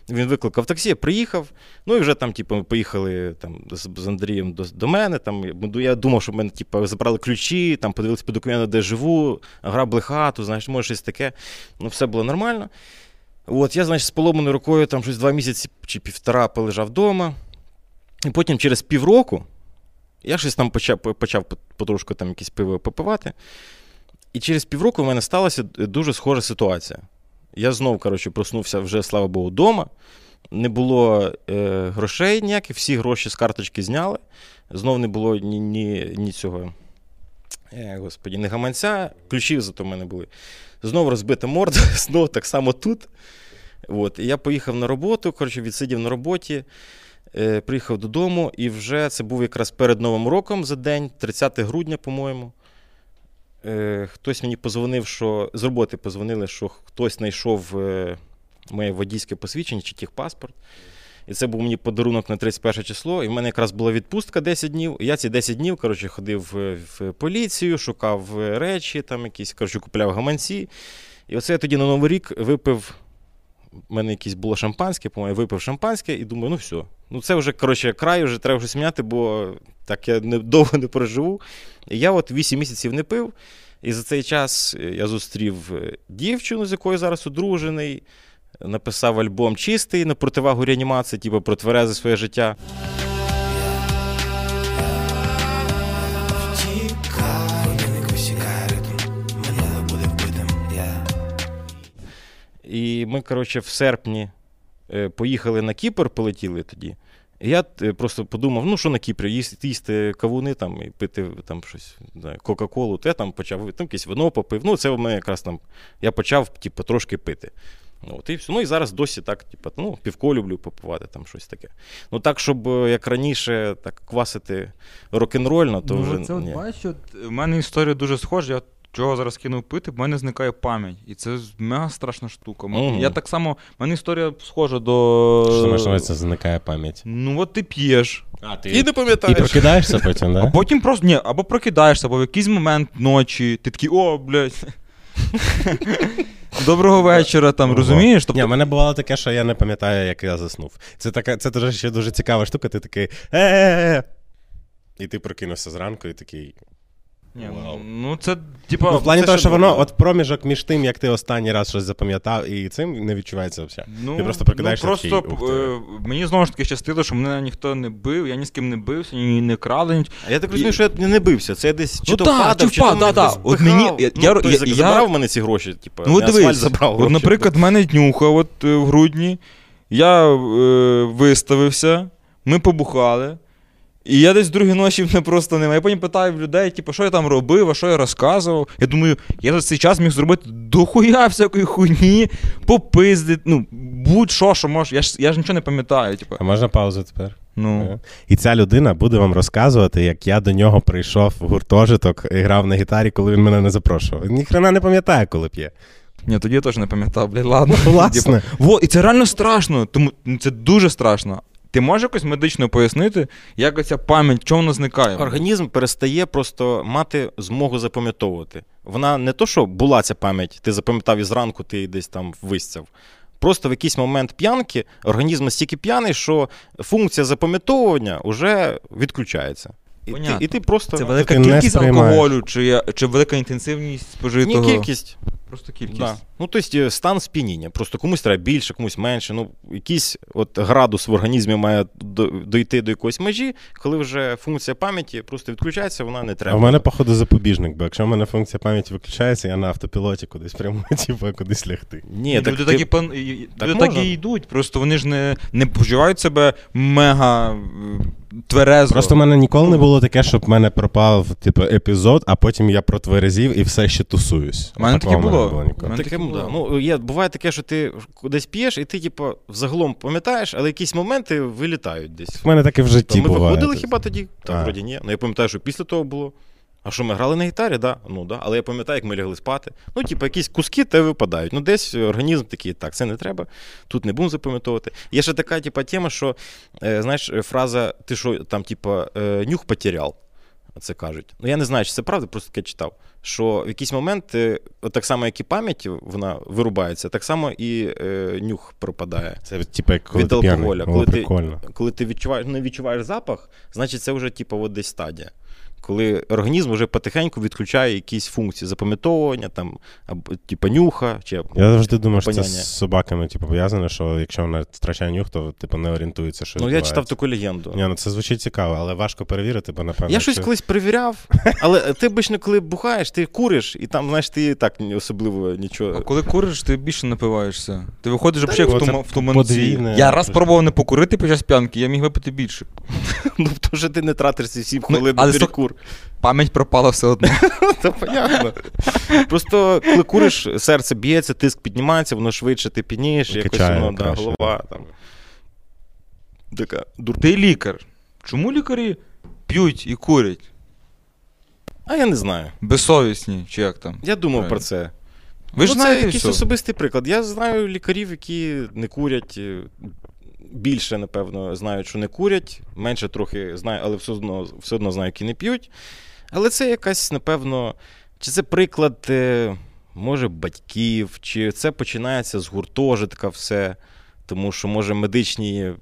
Він викликав таксі, приїхав. Ну і вже там, типу, ми поїхали там, з, з Андрієм до, до мене. Там, я- думав, що мене типу, забрали ключі, там подивилися по документам, де живу, грабли хату, знаєш, може щось таке. Ну, все було нормально. От, я, значить, з поломаною рукою там щось два місяці чи півтора полежав вдома. І потім через півроку я щось там почав, почав потрошку там якісь пиво попивати. І через півроку в мене сталася дуже схожа ситуація. Я знов, коротше, проснувся вже, слава Богу, вдома. не було е, грошей ніяких, всі гроші з карточки зняли. Знов не було ні, ні, ні цього. Е, господі, не гаманця, ключів зато в мене були. Знов розбита морда, знов так само тут. От. І я поїхав на роботу, коротше, відсидів на роботі, е, приїхав додому, і вже це був якраз перед Новим роком за день, 30 грудня, по-моєму. Е, хтось мені позвонив, що з роботи позвонили, що хтось знайшов е, моє водійське посвідчення чи техпаспорт. І це був мені подарунок на 31 число. І в мене якраз була відпустка 10 днів. Я ці 10 днів коротше, ходив в, в поліцію, шукав е, речі, там якісь, коротше, купляв гаманці. І оце я тоді на Новий рік випив. У мене якесь було шампанське, по-моєму, випив шампанське і думаю, ну все. Ну це вже коротше, край, вже треба щось міняти, бо так я не, довго не проживу. І я от 8 місяців не пив. І за цей час е, я зустрів е, дівчину, з якою зараз одружений, написав альбом чистий на противагу реанімації, типу про тверезе своє життя. І ми, коротше, в серпні е, поїхали на Кіпр, полетіли тоді. І я е, просто подумав, ну що на Кіпрі, їсти, їсти кавуни там, і пити там щось, знаю, Кока-Колу, те там почав там якесь вино попив. Ну, це в мене якраз там я почав типу, трошки пити. Ну, От, і все. ну і зараз досі так, типу, ну, півко люблю попивати, там щось таке. Ну так, щоб е, як раніше так квасити рок-н-рольно, то ну, вже. це от ні. бачиш, от, в мене історія дуже схожа. Я чого зараз кинув пити, в мене зникає пам'ять. І це мега страшна штука. Мгм. Я так само, в мене історія схожа до. Що маєш зникає пам'ять. Ну, от ти п'єш. А, ти... І не І пам'ятаєш. прокидаєшся потім, А потім просто ні, або прокидаєшся, або в якийсь момент ночі, ти такий, о, блядь. Доброго вечора, там, Ого. розумієш? Тобто, Ні, в мене бувало таке, що я не пам'ятаю, як я заснув. Це така, це дуже ще дуже цікава штука, ти такий е І ти прокинувся зранку і такий. Ні, Вау. ну це, типа. Ну, в плані це того, що воно, добре. от проміжок між тим, як ти останній раз щось запам'ятав, і цим не відчувається взагалі. Ну, Ти просто прокидаєшся ну, просто такий, е, мені знову ж таки щастило, що мене ніхто не бив, я ні з ким не бився, ні не крали. Ні... А я так розумію, що я не бився. Це я десь чи Ну то так, падав, чи да. хтось От мені- я- ну, я- я- забрав я- в мене ці гроші, типу, Ну, не дивись, забрав от, наприклад, в мене днюха от е, в грудні, я е, виставився, ми побухали. І я десь другі ночі мене просто немає. Я потім питаю в людей, типу, що я там робив, а що я розказував. Я думаю, я за цей час міг зробити дохуя всякої хуйні, попиздити, ну, будь-що, що може. Я ж, я ж нічого не пам'ятаю. Типу. А можна паузу тепер? Ну. Е. І ця людина буде вам розказувати, як я до нього прийшов в гуртожиток і грав на гітарі, коли він мене не запрошував. Ніхрена не пам'ятає, коли п'є. Ні, тоді я теж не пам'ятав, блядь, ладно. Ну, власне. Типу, Во, і це реально страшно, тому ну, це дуже страшно. Ти можеш якось медично пояснити, як ця пам'ять, чому вона зникає? Організм перестає просто мати змогу запам'ятовувати. Вона не то, що була ця пам'ять, ти запам'ятав і зранку ти її десь там висцяв. Просто в якийсь момент п'янки організм настільки п'яний, що функція запам'ятовування вже відключається. І ти, і ти просто Це велика ти кількість алкоголю, чи, чи велика інтенсивність спожитого? Ні, кількість. Просто кількість. Да. Ну, тобто стан сп'яніння. Просто комусь треба більше, комусь менше. Ну, якийсь от градус в організмі має до- дойти до якоїсь межі, коли вже функція пам'яті просто відключається, вона не треба. А в мене, походу, запобіжник, бо якщо в мене функція пам'яті виключається, я на автопілоті кудись прямо, типу, кудись лягти. Ні, так, люди ти- так, і, пан- так люди так і йдуть, просто вони ж не, не почувають себе мега е, тверезо. Просто в мене ніколи не було таке, щоб в мене пропав типу, епізод, а потім я протверезів і все ще тусуюсь. У мене таке було. було. ніколи. Мене Таке, таке да. було. Ну, є, буває таке, що ти кудись п'єш, і ти, типу, взагалом пам'ятаєш, але якісь моменти вилітають десь. У мене таке в житті ми буває. виходили хіба тоді? Так, вроді ні. Ну я пам'ятаю, що після того було. А що ми грали на гітарі, да? Ну да. Але я пам'ятаю, як ми лягли спати. Ну, типу, якісь куски те випадають. Ну, десь організм такий, так, це не треба, тут не будемо запам'ятовувати. Є ще така, типу, тема, що е, знаєш, фраза, ти що там, типу, е, нюх потеряв. Це кажуть. Ну я не знаю, чи це правда, просто таке читав. Що в якийсь момент, е, от так само, як і пам'ять, вона вирубається, так само і е, нюх пропадає. Це типу, як коли Від алкоголя. О, Коли ти, коли ти відчуваєш, не відчуваєш запах, значить це вже типу, от десь стадія. Коли організм вже потихеньку відключає якісь функції запам'ятовування, там, або, типу, нюха, чи Я завжди думав, що це з собаками типу, пов'язане, що якщо вона втрачає нюх, то типу, не орієнтується, що Ну, я читав таку легенду. Ні, ну це звучить цікаво, але важко перевірити, бо напевно. Я щось колись перевіряв, але ти обично, коли бухаєш, ти куриш, і там, знаєш, ти так особливо А коли куриш, ти більше напиваєшся. Ти виходиш взагалі в, тума, в туманці. Я раз пробував не покурити під час п'янки, я міг випити більше. Ну, тому що ти не тратишся 7 Ну, хвилин на перекур. Пам'ять пропала все одно. Це понятно. Просто коли куриш, серце б'ється, тиск піднімається, воно швидше ти п'янієш, І якось воно, да, голова там. Така дур... Ти лікар. Чому лікарі п'ють і курять? А я не знаю. Безсовісні, чи як там? Я думав Правильно. про це. Ви ж ну, знаєте це якийсь все. особистий приклад. Я знаю лікарів, які не курять. Більше, напевно, знають, що не курять, менше трохи знаю, але все одно, все одно знаю, які не п'ють. Але це якась, напевно, чи це приклад, е, може, батьків, чи це починається з гуртожитка все. Тому що, може, медичні. е,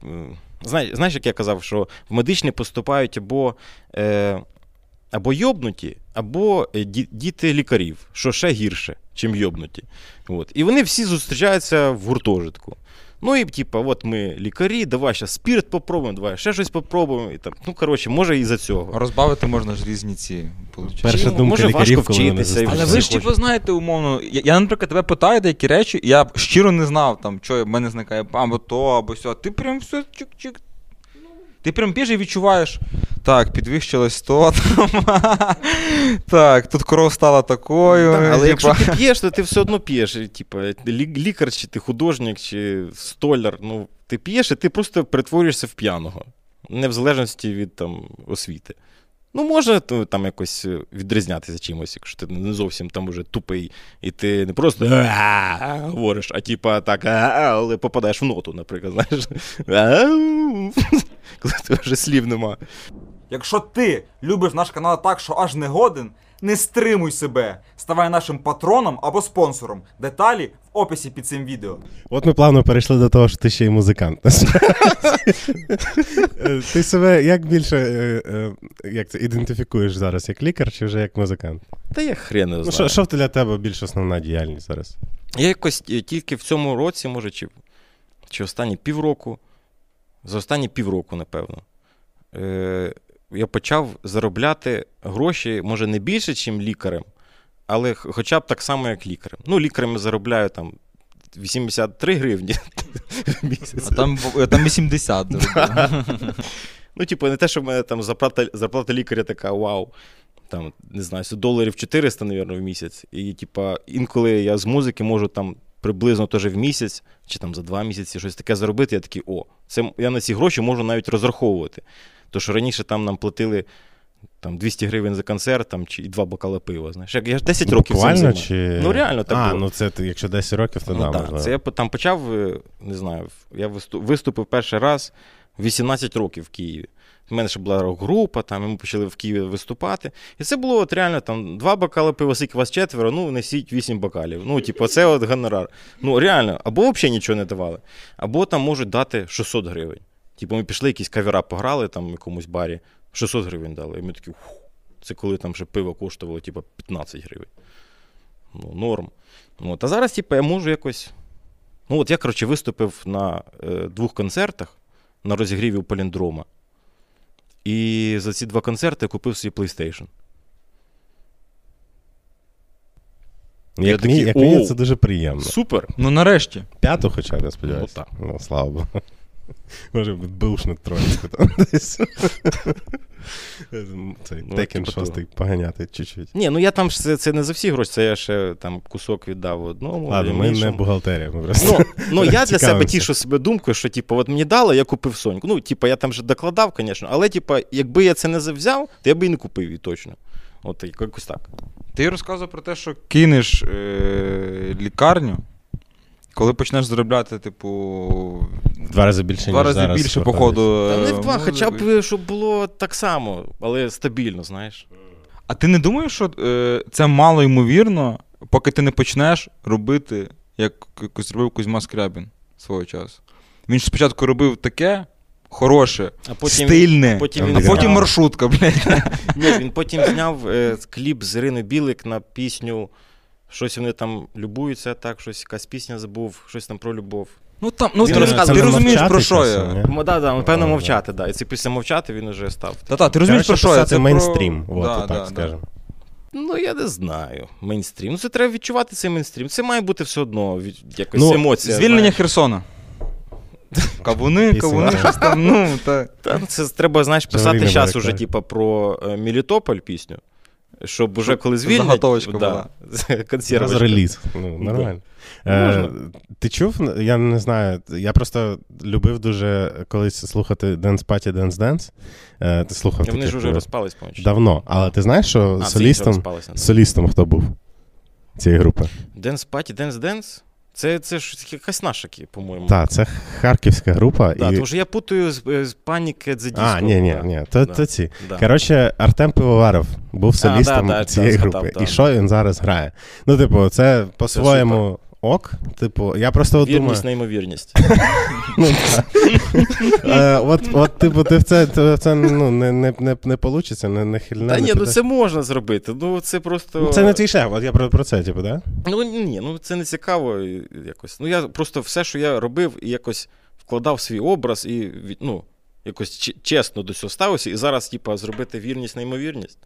Знаєш, знаєш, як я казав, що в медичні поступають або, е, або йобнуті, або е, діти лікарів, що ще гірше, чим йобнуті. От. І вони всі зустрічаються в гуртожитку. Ну і типа, от ми лікарі, давай ще спірт попробуємо, давай ще щось попробуємо. І там, ну, коротше, може і за цього. Розбавити можна ж різні ці. Перша Ну, думка може, лікарів, важко коли вчитися, і. Але ви ж типу знаєте, умовно. Я, я, наприклад, тебе питаю деякі речі, і я щиро не знав, там, що в мене зникає або то, або сьо. Ти прям все чик-чик. Ти прям п'єш і відчуваєш. Так, підвищилось то. Там. так, тут кров стала такою. Так, але типа. якщо ти п'єш, то ти все одно п'єш. І, Типа, лікар, чи ти художник, чи столяр, ну, ти п'єш, і ти просто перетворюєшся в п'яного. Не в залежності від там, освіти. Ну, може то, там якось е, відрізнятися чимось, якщо ти не зовсім там уже тупий, і ти не просто говориш, а типа так, але попадаєш в ноту, наприклад, знаєш. Коли тебе вже слів нема. Якщо ти любиш наш канал так, що аж не годен, не стримуй себе. Ставай нашим патроном або спонсором. Деталі в описі під цим відео. От ми плавно перейшли до того, що ти ще й музикант. Е, ти себе як більше е, е, як це, ідентифікуєш зараз, як лікар чи вже як музикант? Та я хрен не Ну, знаю. що, для тебе більш основна діяльність зараз? Я якось тільки в цьому році, може, чи, чи останні півроку, за останні півроку, напевно, е, я почав заробляти гроші, може, не більше, ніж лікарем, але хоча б так само, як лікарем. Ну, лікарем я заробляю там 83 гривні в місяць. А там, там 80. Ну, типу, не те, що в мене там зарплата, зарплата лікаря така вау. Там, не знаю, доларів 400, мабуть, в місяць. І, типа, інколи я з музики можу там приблизно теж в місяць, чи там за два місяці щось таке заробити. Я такий, о, це я на ці гроші можу навіть розраховувати. То що раніше там нам платили там 200 гривень за концерт там, чи і два бокала пива. Знаєш, я ж 10 років Буквально чи. Ну, реально так А, було. ну це якщо 10 років, то Ну, да, можливо. це я там почав, е, не знаю, я виступив перший раз 18 років в Києві. У мене ще була рок-група, там, і ми почали в Києві виступати. І це було от реально там два бокали пива, скільки вас четверо, ну несіть вісім бокалів. Ну, типу, це от гонорар. Ну, реально, або взагалі нічого не давали, або там можуть дати 600 гривень. Типу, ми пішли, якісь кавера пограли там в якомусь барі, 600 гривень дали. І ми такі, фу, це коли там ще пиво коштувало, типу, 15 гривень. Ну, норм. От. А зараз, типу, я можу якось. Ну, от я, коротше, виступив на е, двох концертах на розігріві у Поліндрома. І за ці два концерти я купив свій PlayStation. Як, Я такий, як мені це дуже приємно. Супер! Ну нарешті. П'яту хоча б, я сподіваюся. Ну, так. Ну, слава Богу. Може, бушник троїцьку там десь. Цей Ну, Текен типу шостий поганяти чуть-чуть. Ні, ну я там ж це, це не за всі гроші, це я ще там кусок віддав одному. Ладно, ми не бухгалтерія, ми просто. Ну, ну я для себе тішу себе думкою, що типу, от мені дали, я купив Соньку. Ну, типу, я там вже докладав, звісно, але типу, якби я це не взяв, то я би і не купив її точно. От якось так. Ти розказував про те, що кинеш е- лікарню, коли почнеш заробляти, типу, В Два рази більше, два ніж рази зараз більше, походу. Та не е, в два, хоча б щоб було так само, але стабільно, знаєш. А ти не думаєш, що е, це мало ймовірно, поки ти не почнеш робити, як якось робив Кузьма Скрябін свого часу. Він ж спочатку робив таке, хороше, А потім- стильне, потім він а потім зняв. маршрутка, блядь. Ні, він потім зняв е, кліп з Ірини Білик на пісню. Щось вони там любуються, так, щось якась пісня забув, щось там про любов. Ну там, ну ти, розказує, ти розумієш про що я. Ну, да, да, напевно, мовчати, да. І це після мовчати він уже став. Та-та, ти розумієш про що я. Це мейнстрім, про... от, так скажемо. Ну, я не знаю. Мейнстрім. Ну, це треба відчувати цей мейнстрім. Це має бути все одно від- якось Ну, емоція. Звільнення знаєш. Херсона. Кавуни, Пісня. кавуни, щось там, ну, та. Та, ну, це треба, знаєш, писати зараз уже, типа, про е, Мелітополь пісню. Щоб уже коли звільнять. заготовочка да, була. Консервочка. реліз. Ну, нормально. Е, ти чув? Я не знаю. Я просто любив дуже колись слухати Dance Party Dance Dance. Е, ти слухав Вони ж вже розпались, по-моєму. давно. Але ти знаєш, що А, солістом, солістом хто був цієї групи? Dance Party, Dance Dance? Це, це ж якась наша, по-моєму. Так, це харківська група. Да, і... Тому що я путаю з, е, з Panic at. А, ні, ні, ні, то, Да. то ці. Да. Коротше, Артем Пивоваров був солістом да, да, цієї да, групи. згадав, І що він зараз грає? Ну, типу, це по-своєму ок. Типу, я просто от думаю. Вірність, неймовірність. Ну. Е, от, от, типу, ти в це, в це ну, не, не, не, не получиться, не, не хильне. Та ні, ну це можна зробити. Ну це просто. Ну, це не твій шеф, от я про, про це, типу, да? Ну ні, ну це не цікаво якось. Ну я просто все, що я робив, і якось вкладав свій образ і ну, якось чесно до цього ставився. І зараз, типа, зробити вірність, неймовірність.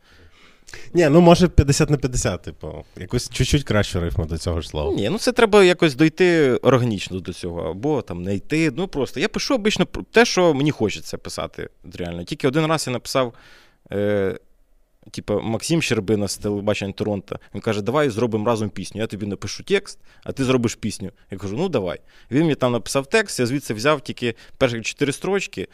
Ні, ну може 50 на 50, типу, якусь чуть-чуть кращу рифму до цього ж слова. Ні, ну це треба якось дойти органічно до цього, або там не. Ну просто я пишу обично те, що мені хочеться писати. Реально. Тільки один раз я написав. Е, Типа Максим Щербина з телебачення Торонто. Він каже, давай зробимо разом пісню. Я тобі напишу текст, а ти зробиш пісню. Я кажу, ну давай. Він мені там написав текст, я звідси взяв тільки перші чотири строчки.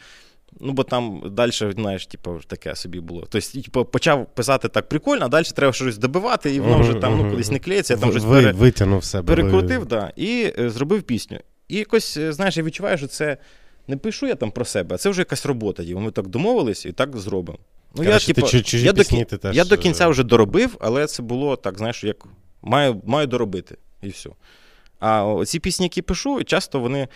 Ну, бо там далі, знаєш, типу, таке собі було. Тобто, типу, почав писати так прикольно, а далі треба щось добивати, і воно вже там ну, кудись не клеїться, я там щось пере... витягнув себе. перекрутив, да, і е, зробив пісню. І якось, е, знаєш, я відчуваю, що це не пишу я там про себе, а це вже якась робота. є. Ми так домовились і так зробимо. Ну, я, Коротше, ти типу, чу- чужі я, до, пісні ти теж, я до кінця е, вже доробив, але це було так, знаєш, як маю, маю доробити, і все. А ці пісні, які пишу, часто вони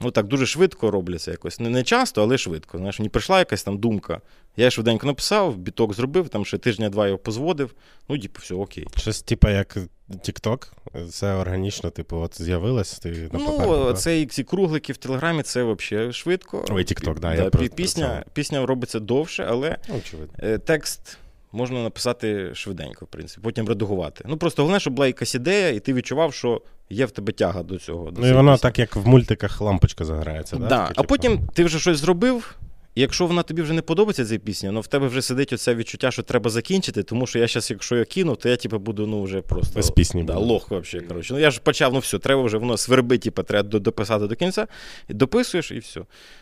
ну, так дуже швидко робляться якось. Не, не часто, але швидко. Знаєш, мені прийшла якась там думка. Я швиденько написав, біток зробив, там ще тижня-два його позводив. Ну, типу, все, окей. Щось, типу, як TikTok, це органічно, типу, от з'явилось, ти на Ну, це ці круглики в Телеграмі, це взагалі швидко. Ой, TikTok, да, я пі- про- про пісня, це. пісня робиться довше, але Ну, очевидно. е, текст можна написати швиденько, в принципі, потім редагувати. Ну, просто головне, щоб була якась ідея, і ти відчував, що є в тебе тяга до цього. До Ну і вона воно так, як в мультиках лампочка заграється. да? Да. Таке, А типу. потім ти вже щось зробив. І якщо вона тобі вже не подобається ця пісня, ну в тебе вже сидить оце відчуття, що треба закінчити, тому що я зараз, якщо я кину, то я типу, буду ну вже просто Без пісні да, лох вообще, коротше. Ну я ж почав, ну все, треба вже воно сверби, типу, треба дописати до кінця, і дописуєш, і все.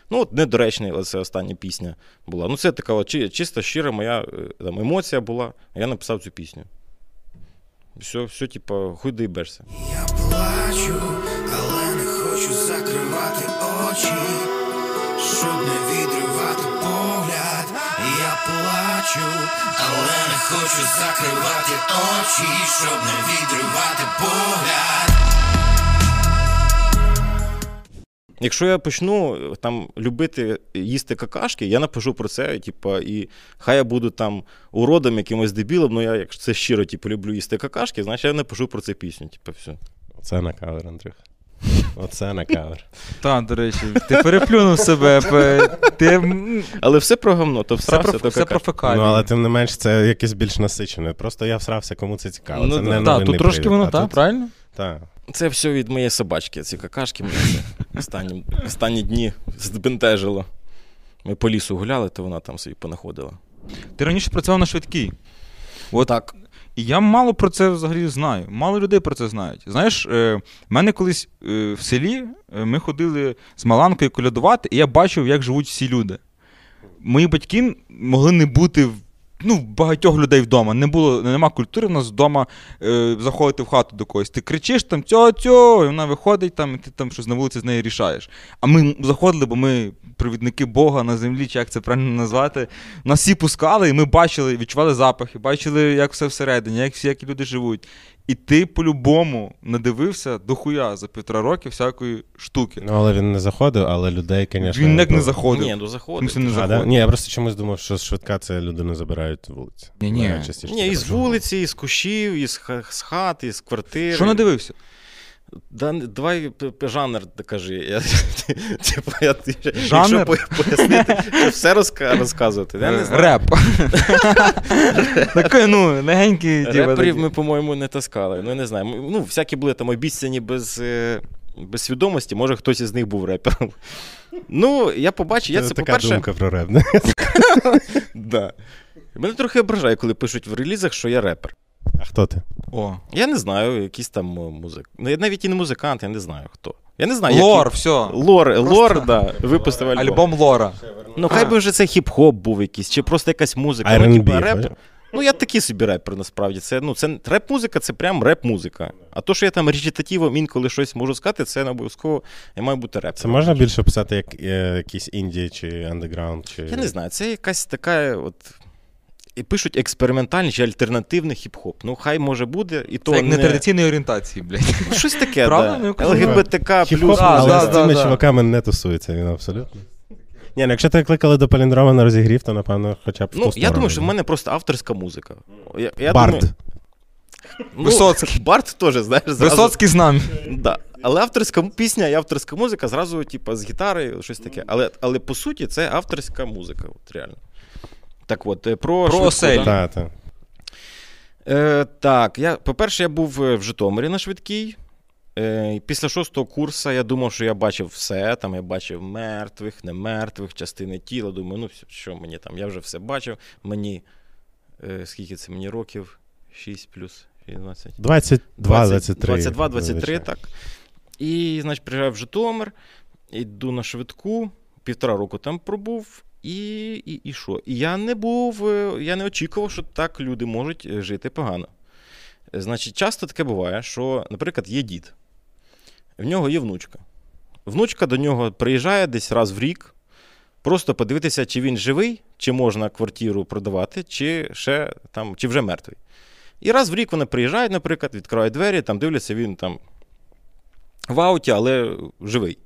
Ну, от недоречна оце остання пісня була. Ну, це така чи- чиста, щира моя е, там, емоція була, а я написав цю пісню. Все, все, типу, хуй доїбешся. Я плачу, але не хочу закривати очі, щоб не відривати погляд. Я плачу, але не хочу закривати очі, щоб не відривати погляд. Якщо я почну е, там любити їсти какашки, я напишу про це, типу, і хай я буду там уродом, якимось дебілом, ну я, якщо це щиро, типу, люблю їсти какашки, значить я напишу про це пісню. Типу, все. Оце на кавер, Андрюх. Оце на кавер. Та, до речі, ти переплюнув себе. Ти Але все про говно, то все про, то все про какашки. Ну, але тим не менш, це якесь більш насичене. Просто я всрався, кому це цікаво. Ну, це не Так, новинний тут трошки привід. воно, так, тут- правильно? Так. Це все від моєї собачки, ці какашки мене це останні, останні дні збентежило. Ми по лісу гуляли, то вона там собі понаходила. Ти раніше працював на швидкій. От Так. І я мало про це взагалі знаю. Мало людей про це знають. Знаєш, е, в мене колись е, в селі е, ми ходили з Маланкою колядувати, і я бачив, як живуть всі люди. Мої батьки могли не бути в- ну, багатьох людей вдома. Не було, нема культури в нас вдома е, заходити в хату до когось. Ти кричиш там цьо і вона виходить там, і ти там щось на вулиці з нею рішаєш. А ми заходили, бо ми провідники Бога на землі, чи як це правильно назвати. Нас всі пускали, і ми бачили, відчували запахи, бачили, як все всередині, як всі які люди живуть. І ти по-любому надивився дохуя за півтора роки всякої штуки. Ну, але він не заходив, але людей, звісно. Він як не заходив. Ні, ну В заходить. смысле, не А, да? Ні, я просто чомусь думав, що швидка це людину забирають вулиці. Найчастіше Ні, таке із бачу. вулиці, із кущів, із ха- з хат, із квартири. Що надивився? Да, давай жанр кажи. Я, типу, я, Жанр? Якщо пояснити, щоб все розка- розказувати. Я не знаю. Реп. Такий, ну, легенький. Реперів такий. ми, по-моєму, не таскали. Ну, не знаю. Ну, всякі були там обіцяні без, е, без свідомості, може хтось із них був репером. Ну, я побачив, я Це це, така по-перше. думка про реп. Да. Мене трохи ображає, коли пишуть в релізах, що я репер. А хто ти? О. Я не знаю, якийсь там музик. Ну, я навіть і не музикант, я не знаю хто. Я не знаю, Лор, який- все. Лор, лор, да, випустив альбом. Альбом Лора. Ну, хай би вже це хіп-хоп був якийсь, чи просто якась музика. R&B, ну, реп. Ну, я такий собі репер, насправді. Це, ну, це реп-музика, це прям реп-музика. А то, що я там речитативом інколи щось можу сказати, це не обов'язково я маю бути реп. Це можна більше писати як е, якийсь інді чи андеграунд? Чи... Я не знаю, це якась така, от. І пишуть експериментальний чи альтернативний хіп-хоп. Ну, хай може буде, і то Це як не... нетрадиційної орієнтації, блядь. Ну, щось таке, да. Ну, ЛГБТК плюс. Але з цими чуваками не тусується він абсолютно. Ні, ну якщо тебе кликали до Паліндрома на розігрів, то напевно хоча б Ну, я думаю, що в мене просто авторська музика. Я, я Бард. Думаю, ну, Висоцький. Бард теж, знаєш, зразу. Висоцький з нами. Да. Але авторська пісня і авторська музика зразу, типу, з гітари, щось таке. Але, але по суті, це авторська музика, от реально. Так от, е, про, Про швидку, оселі. да? Та, та. Е, так, я, по-перше, я був е, в Житомирі на швидкій. Е, після шостого курсу я думав, що я бачив все. Там я бачив мертвих, не мертвих, частини тіла. Думаю, ну що мені там, я вже все бачив. Мені е, скільки це мені років? 6 плюс 16. 22, 23. 22, 23, так. І, значить, приїжджаю в Житомир, йду на швидку, півтора року там пробув. І, і, і що? І я не був, е, я не очікував, що так люди можуть е, жити погано. Значить, часто таке буває, що, наприклад, є дід, в нього є внучка. Внучка до нього приїжджає десь раз в рік, просто подивитися, чи він живий, чи можна квартиру продавати, чи ще там, чи вже мертвий. І раз в рік вони приїжджають, наприклад, відкривають двері, там дивляться, він там в ауті, але живий.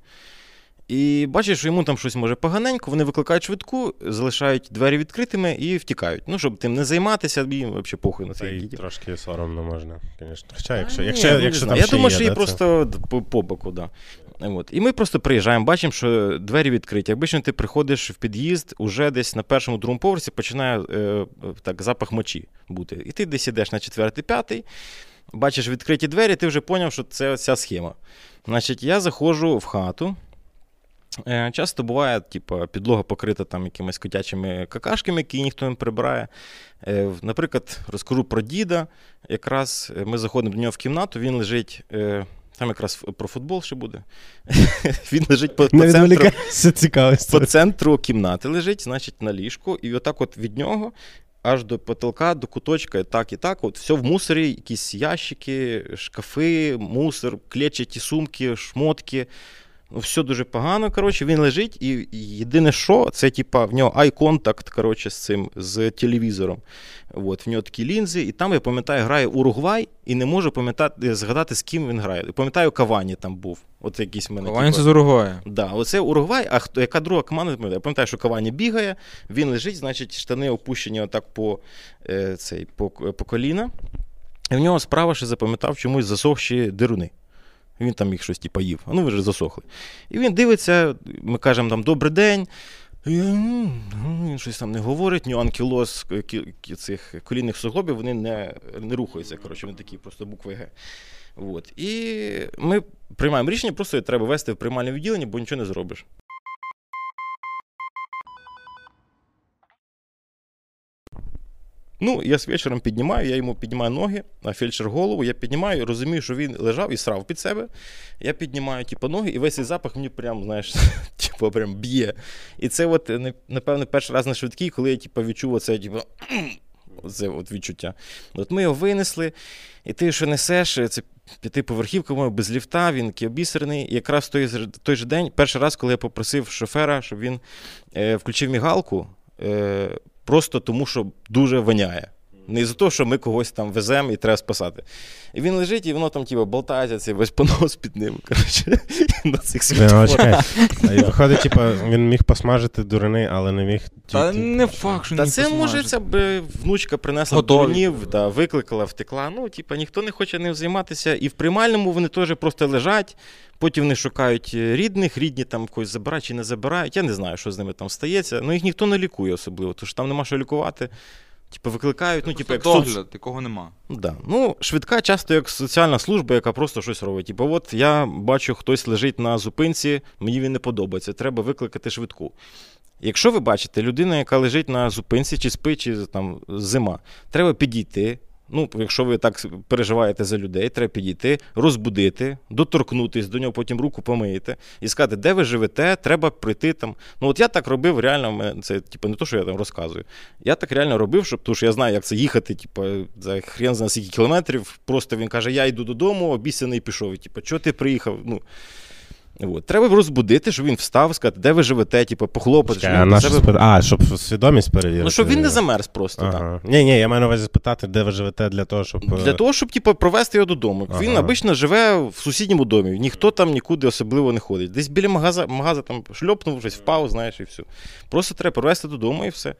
І бачиш, що йому там щось може поганенько, вони викликають швидку, залишають двері відкритими і втікають. Ну, щоб тим не займатися, їм взагалі похуй на дітей. трошки соромно можна, звісно. Хоча, якщо, Ні, якщо, не якщо там Я ще думаю, є, що її да, просто по, по боку, да. От. І ми просто приїжджаємо, бачимо, що двері відкриті. Якби ти приходиш в під'їзд, уже десь на першому другому поверсі починає е, так, запах мочі бути. І ти десь ідеш на четвертий, п'ятий, бачиш відкриті двері, ти вже зрозумів, що це ця схема. Значить, я заходжу в хату. Е, Часто буває, типу, підлога покрита там якимись котячими какашками, які ніхто не прибирає. Е, Наприклад, розкажу про діда. Якраз е, ми заходимо до нього в кімнату, він лежить. Там якраз про футбол ще буде. Він лежить по, по, центру, по центру кімнати лежить, значить, на ліжку, і отак от від нього аж до потолка, до куточка, так і так. От все в мусорі, якісь ящики, шкафи, мусор, клетчаті сумки, шмотки. Ну, все дуже погано. Коротше, він лежить, і і єдине, що це, типа, в нього ай-контакт коротше, з цим з телевізором. От, в нього такі лінзи, і там, я пам'ятаю, грає Уругвай, і не можу пам'ятати, згадати, з ким він грає. Пам'ятаю, Кавані там був. От якийсь мене. Кавані типа- це з Уругвая. Да, оце Уругвай, а хто, яка друга команда, не пам'ятаю. Я пам'ятаю, що Кавані бігає, він лежить, значить, штани опущені отак по, е, цей, по, по коліна. І в нього справа ще запам'ятав чомусь засохші дируни. Він там їх щось типу, їв, ну ви вже засохли. І він дивиться, ми кажемо там добрий день. Він щось там не говорить, ні анкілоз кі- кі- цих колінних суглобів вони не, не рухаються. Коротше, вони такі просто букви Г. От. І ми приймаємо рішення, просто треба вести в приймальне відділення, бо нічого не зробиш. Ну, я з вечором піднімаю, я йому піднімаю ноги, а фельдшер голову, я піднімаю, розумію, що він лежав і срав під себе. Я піднімаю типу, ноги, і весь цей запах мені прям, знаєш, типу, прям б'є. І це, от, напевно, перший раз на швидкій, коли я типу, відчув оце, типу, це от відчуття. От ми його винесли, і ти що несеш, це п'ятиповерхівка, мов без ліфта, він такий обісрений. І якраз той, той же день, перший раз, коли я попросив шофера, щоб він е, включив мігалку, е, просто тому, що дуже воняє. Не за те, що ми когось там веземо і треба спасати. І він лежить, і воно там типу, болтається, цей весь понос під ним. Коротше, на цих і Виходить, типу, він міг посмажити дурини, але не міг. Та не факт, що Та це може ця б внучка принесла дурнів, да, викликала, втекла. Ну, типа, ніхто не хоче ним займатися. І в приймальному вони теж просто лежать. Потім вони шукають е, рідних, рідні там когось забирають чи не забирають. Я не знаю, що з ними там стається. Ну їх ніхто не лікує особливо, тому що там нема що лікувати. Типу, викликають, ну, типу, як догляд, соц... такого нема. Да. Ну, швидка часто як соціальна служба, яка просто щось робить. Типу, от я бачу, хтось лежить на зупинці, мені він не подобається, треба викликати швидку. Якщо ви бачите людину, яка лежить на зупинці, чи спить, чи там зима, треба підійти. Ну, якщо ви так переживаєте за людей, треба підійти, розбудити, доторкнутись до нього, потім руку помиєте і сказати, де ви живете, треба прийти там. Ну, от я так робив реально, це типу, не то, що я там розказую. Я так реально робив, щоб, тому що я знаю, як це їхати, типу, за хрен знає скільки кілометрів. Просто він каже, я йду додому, обіцяний пішов. Типу, чого ти приїхав? Ну, От. Треба розбудити, щоб він встав, сказати, де ви живете, типу, похлопати. Чекай, щоб а, на себе- що спит... а, щоб свідомість перевірити. Ну, щоб він не замерз просто. так. Ага. Ні, ні, я маю на увазі спитати, де ви живете для того, щоб. е, Для того, щоб типу, провести його додому. Він обично живе в сусідньому домі, ніхто там нікуди особливо не ходить. Десь біля магаза, магаза там шльопнув, щось впав, знаєш, і все. Просто треба провести додому і все.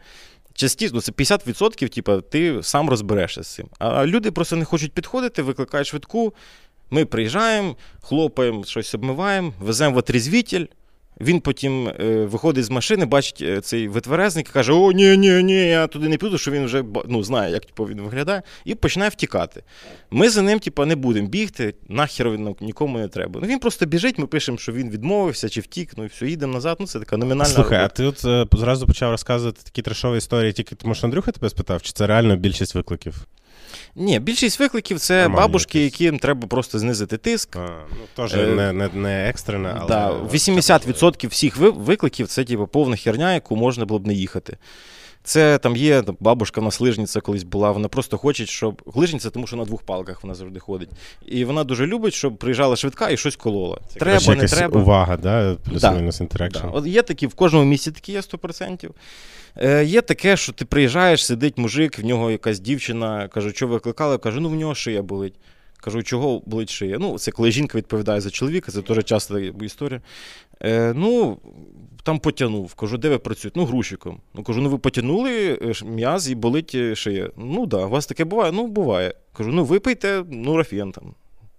Частіше, ну це 50%, типу, ти сам розберешся з цим. А люди просто не хочуть підходити, викликають швидку. Ми приїжджаємо, хлопаємо, щось обмиваємо, веземо в отрезвітель. Він потім е, виходить з машини, бачить е, цей витверезник і каже: О, ні, ні, ні, я туди не піду, що він вже ну, знає, як типу, він виглядає, і починає втікати. Ми за ним, типу, не будемо бігти, нахер він нікому не треба. Ну він просто біжить, ми пишемо, що він відмовився чи втік, ну і все, їдемо назад. Ну це така номінальна. Слухай, а ти от е, зразу почав розказувати такі трешові історії, тільки тому що Андрюха тебе спитав, чи це реально більшість викликів? Ні, більшість викликів це Нормальні бабушки, якісь. яким треба просто знизити тиск. А, ну, теж Е, не, не, не екстрена, але. Да, 80% всіх ви- викликів це типу, повна херня, яку можна було б не їхати. Це там є там, бабушка нас лижниця колись була, вона просто хоче, щоб. Лижниця, тому що на двох палках вона завжди ходить. І вона дуже любить, щоб приїжджала швидка і щось колола. Це, треба, коротше, не якась треба. увага, да? Да. плюс-мінус інтерекшн. Да. От є такі, в кожному місці такі є 100%. Е, є таке, що ти приїжджаєш, сидить мужик, в нього якась дівчина, кажу, що викликали, каже, ну в нього шия болить. Кажу, чого болить шия? Ну, це коли жінка відповідає за чоловіка, це теж часто історія. Е, ну, там потягнув. Кажу, де ви працюєте? Ну, грузчиком. Ну, кажу, ну ви потягнули е, м'яз і болить е, шия. Ну, так, да. у вас таке буває? Ну, буває. Кажу, ну випийте нурофен там.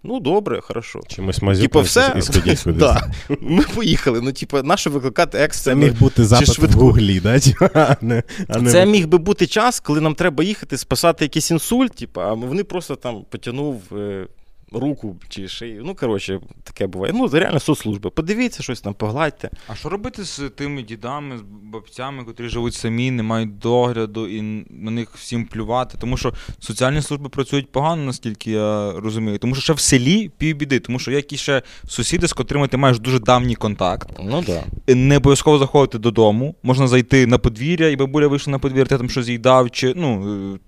Ну, добре, хорошо. Чимось Типа, все. і сходіть кудись. Да. Ми поїхали. Ну, типа, нащо викликати Це міг бути запит в гуглі, да? а не, а не Це міг би бути час, коли нам треба їхати, спасати якийсь інсульт, типу, а вони просто там потягнув е, руку чи шию. Ну, коротше, таке буває. Ну, реально соцслужба. Подивіться щось там, погладьте. А що робити з тими дідами, з бабцями, котрі живуть самі, не мають догляду і на них всім плювати? Тому що соціальні служби працюють погано, наскільки я розумію. Тому що ще в селі півбіди, тому що є якісь ще сусіди, з котрими ти маєш дуже давній контакт. Ну. Да. Не обов'язково заходити додому. Можна зайти на подвір'я, і бабуля вийшла на подвір'я, ти там щось їй дав. Чи, ну, е,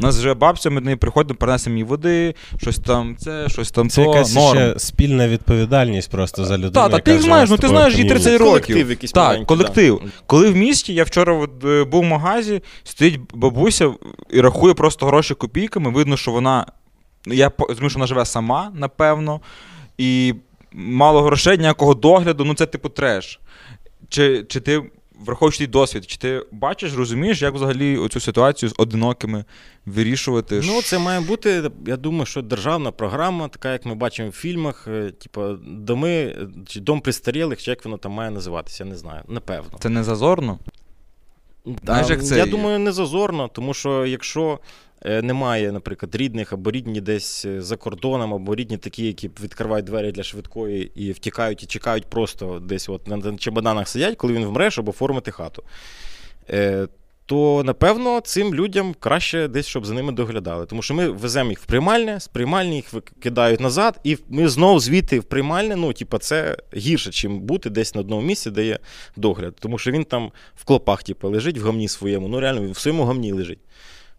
у нас вже бабця, ми до неї приходимо, принесемо їй води, щось там це, щось там Це то. якась норм. ще спільна відповідальність просто за людину. Так, та ти знаєш, ну ти знаєш їй 30 років. Колектив якийсь так, маленький, колектив. да. Коли в місті, я вчора от, е, був в магазі, стоїть бабуся і рахує просто гроші копійками. Видно, що вона. Я розумію, що вона живе сама, напевно, і мало грошей, ніякого догляду, ну це типу треш. Чи, чи ти, враховуючи твій досвід, чи ти бачиш, розумієш, як взагалі оцю ситуацію з одинокими вирішувати? Ну, це має бути, я думаю, що державна програма, така, як ми бачимо в фільмах, е, типу, доми, е, чи дом престарілих, чи як воно там має називатися, я не знаю. Напевно. Це не зазорно? Знаєш, як це Я є? думаю, не зазорно, тому що якщо немає, наприклад, рідних або рідні десь е, за кордоном, або рідні такі, які відкривають двері для швидкої і втікають і чекають просто десь от на на чемоданах сидять, коли він вмре, щоб оформити хату. Е, то напевно цим людям краще десь, щоб за ними доглядали. Тому що ми веземо їх в приймальне, з приймальні їх кидають назад, і ми знову звідти в приймальне. Ну, типа, це гірше, чим бути десь на одному місці, де є догляд. Тому що він там в клопах, типу, лежить в гамні своєму. Ну, реально, він в своєму гамні лежить.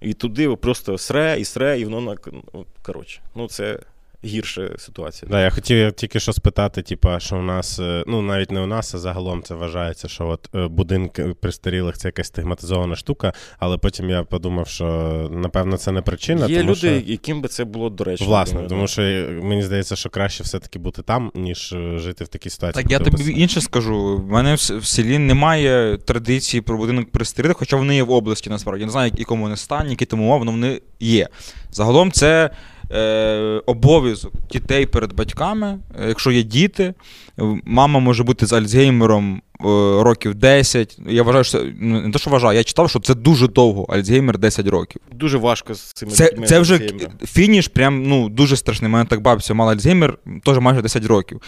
І туди просто сре і сре, і воно на ну, коротше. Ну, це гірша ситуація. Да, я хотів тільки що спитати, типа, що у нас, е, ну навіть не у нас, а загалом це вважається, що от е, будинки престарілих це якась стигматизована штука, але потім я подумав, що напевно це не причина. Є тому, люди, що... яким би це було доречно. Власне, думаю, тому да. що е, мені здається, що краще все-таки бути там, ніж жити в такій ситуації. Так, я тобі описав. інше скажу. В мене в, в селі немає традиції про будинок престарілих, хоча вони є в області насправді. Я не знаю, якому вони стані, які тому умови, але вони є. Загалом це е, обов'язок дітей перед батьками. Е, Якщо є діти, е, мама може бути з Альцгеймером е, років 10. Я вважаю, що це ну, не те, що вважаю, я читав, що це дуже довго. Альцгеймер 10 років. Дуже важко з цими Це, дітьми це вже фініш, прям ну, дуже страшний. У мене так бабця мала Альцгеймер, теж майже 10 років.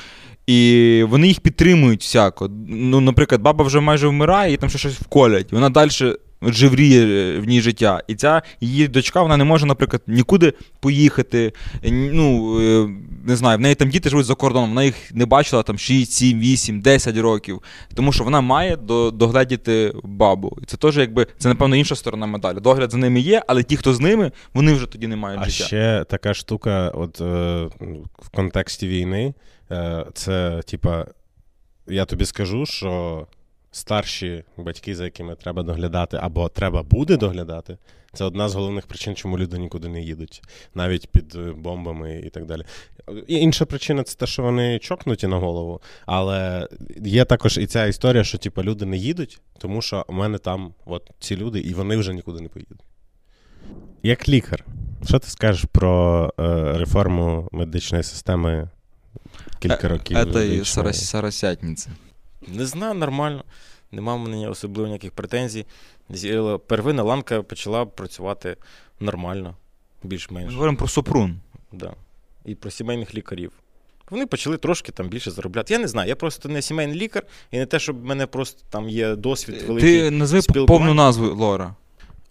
І вони їх підтримують всяко. Ну, наприклад, баба вже майже вмирає, і там ще щось вколять. Вона далі живріє е, в ній життя. І ця її дочка, вона не може, наприклад, нікуди поїхати. Е, Ну, е, не знаю, в неї там діти живуть за кордоном, вона їх не бачила там 6, 7, 8, 10 років. Тому що вона має до, догледіти бабу. І це теж, якби, це, напевно, інша сторона медалі. Догляд за ними є, але ті, хто з ними, вони вже тоді не мають А життя. ще така штука, от е, в контексті війни, е, це типа, я тобі скажу, що старші батьки, за якими треба доглядати, або треба буде доглядати, це одна з головних причин, чому люди нікуди не їдуть, навіть під е, бомбами і так далі. І інша причина це те, що вони чокнуті на голову. Але є також і ця історія, що типу, люди не їдуть, тому що у мене там от ці люди, і вони вже нікуди не поїдуть. Як лікар, що ти скажеш про е, реформу медичної системи кілька років? Це і соросятниця. Не знаю, нормально. Нема в мене особливо ніяких претензій. Первина Первинна ланка почала працювати нормально, більш-менш. Ми говоримо про Супрун. Да. І про сімейних лікарів. Вони почали трошки там більше заробляти. Я не знаю, я просто не сімейний лікар, і не те, щоб в мене просто там є досвід великий. Ти назви повну назву Лора.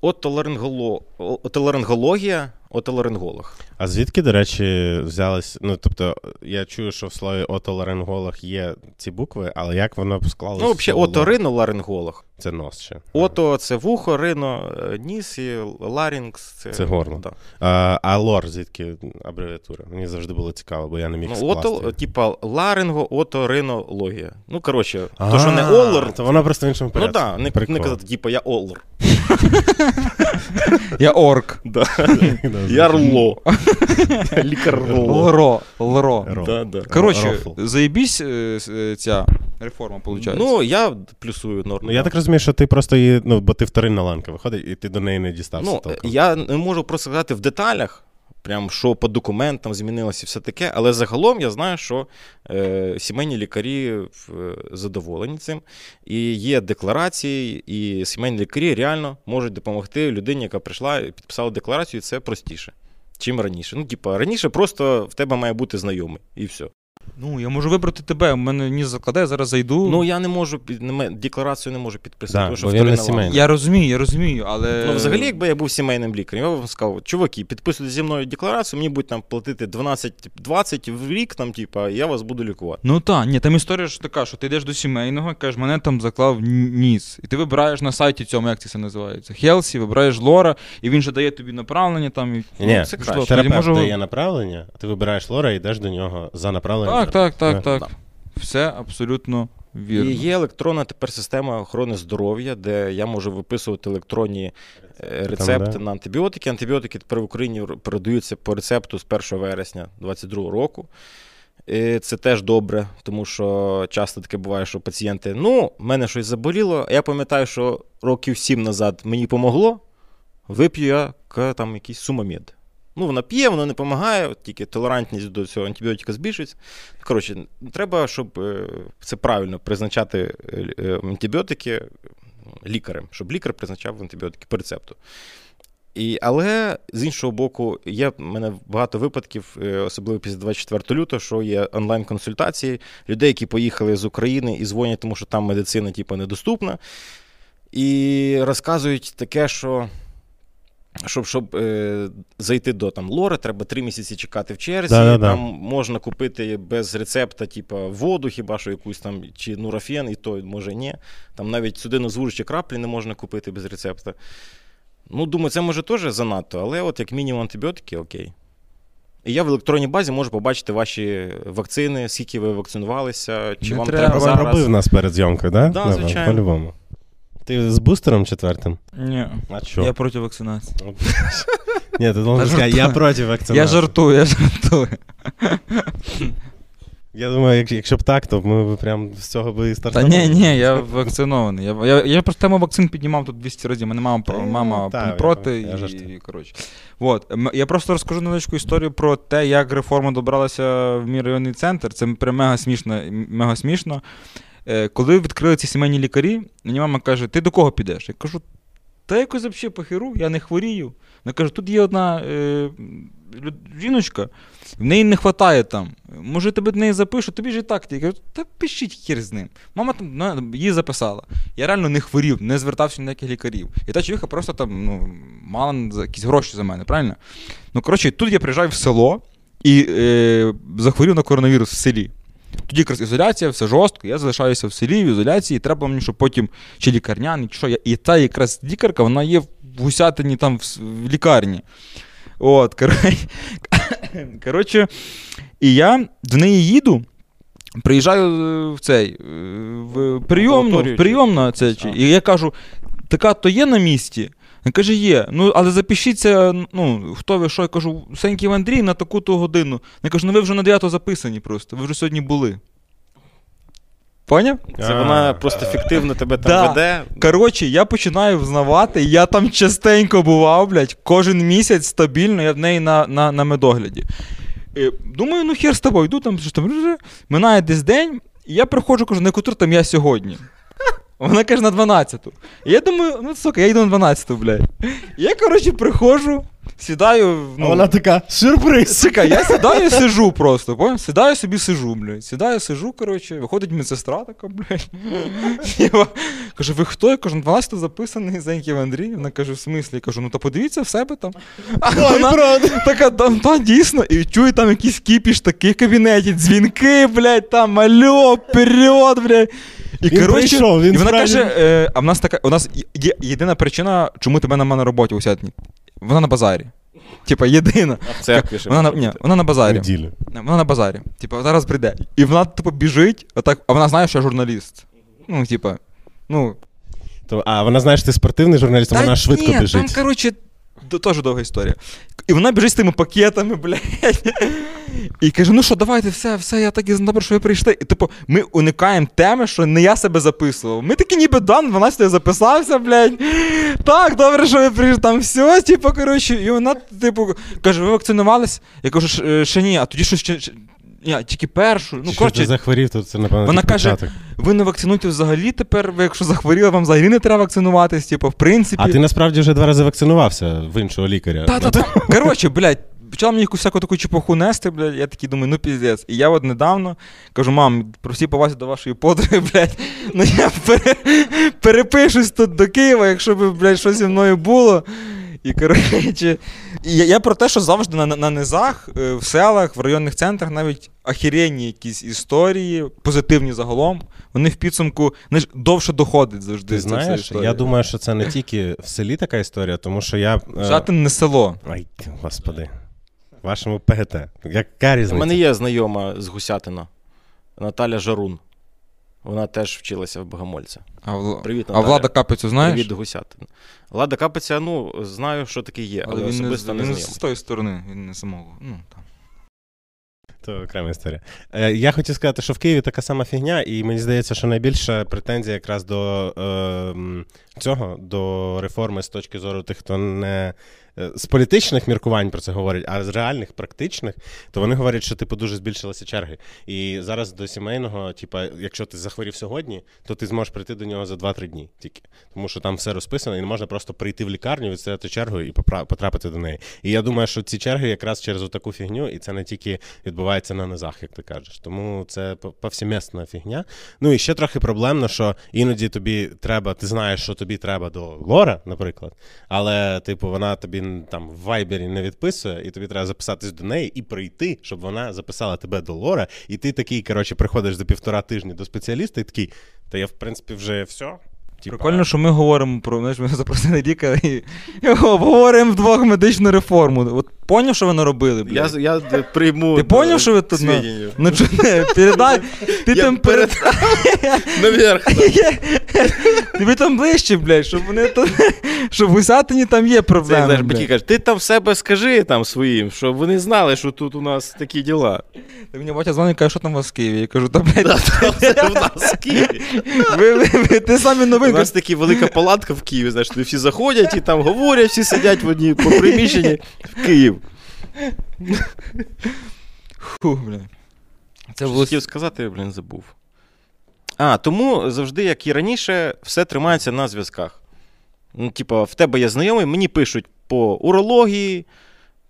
Отоларинголо... Отоларингологія, отоларинголог. А звідки, до речі, взялись? Ну, тобто, я чую, що в слові отоларинголог є ці букви, але як воно склалося? Ну, взагалі, оториноларинголог. Це нос ще. Ото це вухо, рино, е, ніс і ларінгс. Це, Це горло. Да. А, а лор, звідки абревіатура? Мені завжди було цікаво, бо я не міг Ну, скласти. ото, типа ларинго, оторинологія. Ну, коротше, то, що не олор, То воно просто в іншому ну порядку. да, не, Прикол. не казати, типа, я олор. Я орк. Да. Я рло. Лікар рло. Лро. Лро. Ро. Да, да. Коротше, Рофл. заєбісь е, с- е, ця реформа, виходить. Ну, я плюсую норму. Ну, я так розумію, що ти просто її, ну, бо ти вторинна ланка виходить, і ти до неї не дістався. Ну, я не можу просто сказати в деталях, прям що по документам змінилося і все таке, але загалом я знаю, що е, сімейні лікарі е, задоволені цим. І є декларації, і сімейні лікарі реально можуть допомогти людині, яка прийшла і підписала декларацію, і це простіше. Чим раніше. Ну, типа, раніше просто в тебе має бути знайомий, і все. Ну, я можу вибрати тебе. У мене ніс закладає, зараз зайду. Ну, я не можу під- не ме- декларацію не можу підписати, Да, тому що бо він не вторинна ланка. сімейний. я розумію, я розумію, але. Ну, взагалі, якби я був сімейним лікарем, я б вам сказав, чуваки, підписуйте зі мною декларацію, мені будуть там платити 12-20 в рік, там, типа, я вас буду лікувати. Ну так, ні, там історія ж така, що ти йдеш до сімейного і кажеш, мене там заклав н- ніс. І ти вибираєш на сайті цьому, як це все називається, Helsi, вибираєш Лора, і він же дає тобі направлення там. І... Ні, це це краще. Тоді терапевт можу- дає направлення, ти вибираєш лора і йдеш до нього за направленням. Так, так, так, так. Да. Все абсолютно вірно. І є електронна тепер система охорони здоров'я, де я можу виписувати електронні е, рецепти да. на антибіотики. Антибіотики тепер в Україні передаються по рецепту з 1 вересня 2022 року. І це теж добре, тому що часто таке буває, що пацієнти, ну, в мене щось заболіло. Я пам'ятаю, що років 7 назад мені помогло, вип'ю я там якийсь сумомед. Ну, вона п'є, воно не допомагає, тільки толерантність до цього антибіотика збільшується. Коротше, треба, щоб е, це правильно призначати е, е, антибіотики лікарем, щоб лікар призначав антибіотики по рецепту. І, але з іншого боку, є в мене багато випадків, особливо після 24 лютого, що є онлайн-консультації людей, які поїхали з України і дзвонять, тому що там медицина типу, недоступна. І розказують таке, що. Щоб щоб е, зайти до там, лори, треба три місяці чекати в черзі. Да-да-да. Там можна купити без рецепта, типу, воду, хіба що якусь там, чи нурофен, і то може ні. Там навіть судинозвужучі краплі не можна купити без рецепта. Ну, думаю, це може теж занадто, але от як мінімум антибіотики, окей. І я в електронній базі можу побачити ваші вакцини, скільки ви вакцинувалися, чи Не вам треба. треба зараз. робив нас перед зйомкою, да? Да, звичайно. По-любому. Ти з бустером четвертим? Ні. А що? Я проти вакцинації. Ні, ти должен Та сказати, я проти вакцинації. Я жартую, я жартую. Я думаю, як- якщо б так, то ми б прям з цього би і Та ні, ні, я вакцинований. Я, я, я просто тему вакцин піднімав тут 200 разів. Мене мама, Та, мама та, проти. пам'ятаю, я і, жартую. коротше. От. М- Я просто розкажу невеличку історію про те, як реформа добралася в мій районний центр. Це прям мега смішно. Мега смішно. Е, Коли відкрили ці сімейні лікарі, мені мама каже: ти до кого підеш? Я кажу, та якось взагалі похеру, я не хворію. Вона каже, тут є одна е, жіночка, в неї не вистачає там. Може, тебе до неї запишу, тобі ж і так. Я кажу, та пишіть хір з ним. Мама там ну, її записала. Я реально не хворів, не звертався ні ніяких лікарів. І та човіха просто там ну, мала якісь гроші за мене, правильно? Ну, коротше, тут я приїжджаю в село і е, захворів на коронавірус в селі. Тоді якраз ізоляція, все жорстко, я залишаюся в селі, в ізоляції, і треба мені, щоб потім чи лікарняний, чи що. І та якраз лікарка, вона є в Гусятині там в, лікарні. От, коротше, і я до неї їду, приїжджаю е, в цей, е, в прийомну, в прийомну, це, чи, і я кажу, така то є на місці? Він каже, є. Ну, але запишіться, ну, хто ви що? Я кажу, Сеньків Андрій на таку-то годину. Я кажу, ну ви вже на 9 записані просто, ви вже сьогодні були. Поняв? Це вона просто фіктивно тебе там Да. веде. Коротше, я починаю взнавати, я там частенько бував, блядь, кожен місяць стабільно, я в неї на, на, на медогляді. Е, Думаю, ну хер з тобою, йду там, що там, минає десь день, і я приходжу, кажу, на котру там я сьогодні. Вона каже, на 12-ту. І я думаю, ну сука, я йду на 12-ту, блядь. І я, коротше, приходжу, сідаю. Ну, А вона така, сюрприз. Чекай, я сідаю сижу просто, понял? Сідаю собі сижу, блядь. Сідаю, сижу, коротше, виходить медсестра така, блядь. Я Каже, ви хто? Я кажу, «Ну, 12 записаний Зеньків Андрій. Вона каже, в смислі? Я кажу, ну то подивіться в себе там. А вона така, там, та, дійсно, і чую там якийсь кіпіш такий в кабінеті, дзвінки, блядь, там, алло, вперед, блядь. І, Він прийшов, він і вона справді- каже, е, а в нас така, у нас є єдина причина, чому тебе нема на роботі у Сятні. Вона на базарі. Типа, єдина. А в церкві ще Вона, на, ні, вона на базарі. Неділю. Вона на базарі. Типа, зараз прийде. І вона, типу, біжить, отак, а вона знає, що я журналіст. Ну, типа, ну. То, а вона знає, що ти спортивний журналіст, а вона швидко ні, біжить. Там, коротше, теж довга історія. І вона біжить з тими пакетами, блядь. І каже: ну що, давайте, все, все, я так і добре, що ви прийшли. І типу, ми уникаємо теми, що не я себе записував. Ми такі ніби дан, 12 я записався, блядь. Так, добре, що ви прийшли. Там все, типу, коротше. І вона, типу, каже, ви вакцинувались? Я кажу, «Ш- е, ще ні, а тоді щось ще- тільки першу. Ну, Що ти захворів, то це, напевно, вона каже, початок. ви не вакцинуєте взагалі тепер, ви якщо захворіли, вам взагалі не треба вакцинуватись, типу, в принципі. А ти насправді вже два рази вакцинувався в іншого лікаря. Та, та, та. Коротше, блядь, почала мені якусь всяку таку чепуху нести, блядь. Я такий думаю, ну піздець. І я от недавно кажу, мам, про всі повазі до вашої подруги, блядь. Ну я пере, перепишусь тут до Києва, якщо б, блядь, щось зі мною було. І коротше, я, я про те, що завжди на, на низах, е, в селах, в районних центрах навіть ахіренні якісь історії, позитивні загалом, вони в підсумку знаєш, довше доходить завжди. Ти знаєш, я думаю, що це не тільки в селі така історія, тому що я. е, Жатин не село. Ай, господи. Вашому ПГТ. Яка У мене є знайома з Гусятина Наталя Жарун. Вона теж вчилася в Богомольця. А, Вла- Привіт, а Влада Капицю знаєш? Привіт, Гусятин. Влада Капиця, ну, знаю, що таке є, але, Але він, не, особисто не, він знайомий. з тої сторони, він не самого. Ну, там. То окрема історія. Е, я хотів сказати, що в Києві така сама фігня, і мені здається, що найбільша претензія якраз до е, цього, до реформи з точки зору тих, хто не з політичних міркувань про це говорять, а з реальних, практичних, то вони говорять, що типу дуже збільшилися черги. І зараз до сімейного, типу, якщо ти захворів сьогодні, то ти зможеш прийти до нього за 2-3 дні тільки. Тому що там все розписано, і не можна просто прийти в лікарню, відстояти чергу і потрапити до неї. І я думаю, що ці черги якраз через таку фігню, і це не тільки відбувається на низах, як ти кажеш. Тому це по- повсімісна фігня. Ну і ще трохи проблемно, що іноді тобі треба, ти знаєш, що тобі треба до Лора, наприклад, але, типу, вона тобі м, там в вайбері не відписує, і тобі треба записатись до неї і прийти, щоб вона записала тебе до Лора. І ти такий, коротше, приходиш за півтора тижні до спеціаліста і такий, та я, в принципі, вже все. Типа, Прикольно, що ми говоримо про знаєш, ми запросили лікаря і і обговоримо вдвох медичну реформу. От поняв, що ви наробили, Я, блядь? я е, прийму. Ти поняв, що ви тут на- свідчення. Ну чи не, передай. Ти Я там перед... Наверх. Тобі там ближче, блядь, щоб вони тут. Щоб в Усятині там є Це, проблеми. знаєш, блядь. батьки кажуть, ти там в себе скажи там своїм, щоб вони знали, що тут у нас такі діла. Та мені батя дзвонить і каже, що там у вас в Києві? Я кажу, та блядь, Це в нас в Києві. ви, ви, ви, ти самі У нас така велика палатка в Києві, знаєш, туди всі заходять і там говорять, всі сидять в одній по приміщенні в Київ. Фу, блядь. Це було хотів сказати, блін, забув. А, тому завжди, як і раніше, все тримається на зв'язках. Ну, типа, в тебе є знайомий, мені пишуть по урології,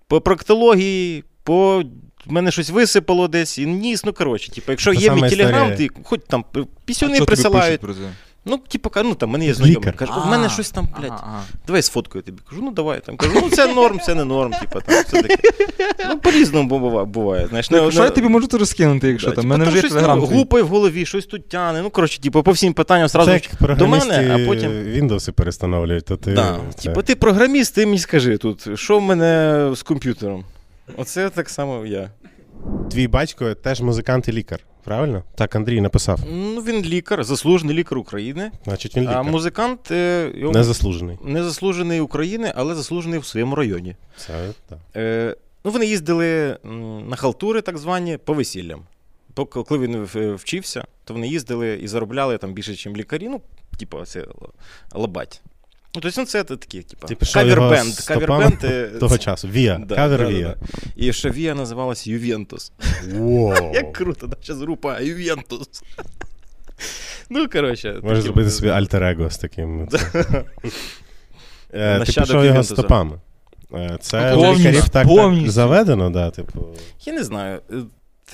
по проктології, по. В мене щось висипало десь, і ніс, ну коротше, типу, якщо Та є мій сама телеграм, історія. ти хоч там пісюни присилають. про це? Ну, типу, ну там мене є знайомий. Кажу, в мене щось там, блядь, давай сфоткаю тобі. Кажу, ну давай. Там кажу, ну це норм, це не норм, типу, там все таке. Ну, по-різному буває. Знаєш, Ну, Що я тобі можу тут розкинути, якщо там? У мене вже телеграм. ну, в голові, щось тут тяне. Ну, коротше, типу, по всім питанням Це сразу до мене, а потім. Windows перестановлюють, то ти. Типу, ти програміст, ти мені скажи тут, що в мене з комп'ютером? Оце так само я. Твій батько теж музикант і лікар, правильно? Так, Андрій написав. Ну, він лікар, заслужений лікар України. Значить, він А музикант е, його- Незаслужений. не заслужений України, але заслужений в своєму районі. Це так. Е, ну, вони їздили на халтури, так звані, по весіллям. Коли він вчився, то вони їздили і заробляли там більше, ніж лікарі. Ну, типу, це лабать. Ну, тобто, це такі, типу, Ти пішов його кавербенд. Кавербенд. Того часу. Віа. Да, Кавер да, Віа. да. І ще Віа називалась Ювентус. Як круто, да? Зараз група Ювентус. Ну, коротше. Можеш зробити собі альтер-его з таким. Е, Ти Нащадок пішов його стопами. Е, Це лікарів так, заведено, да, типу. Я не знаю.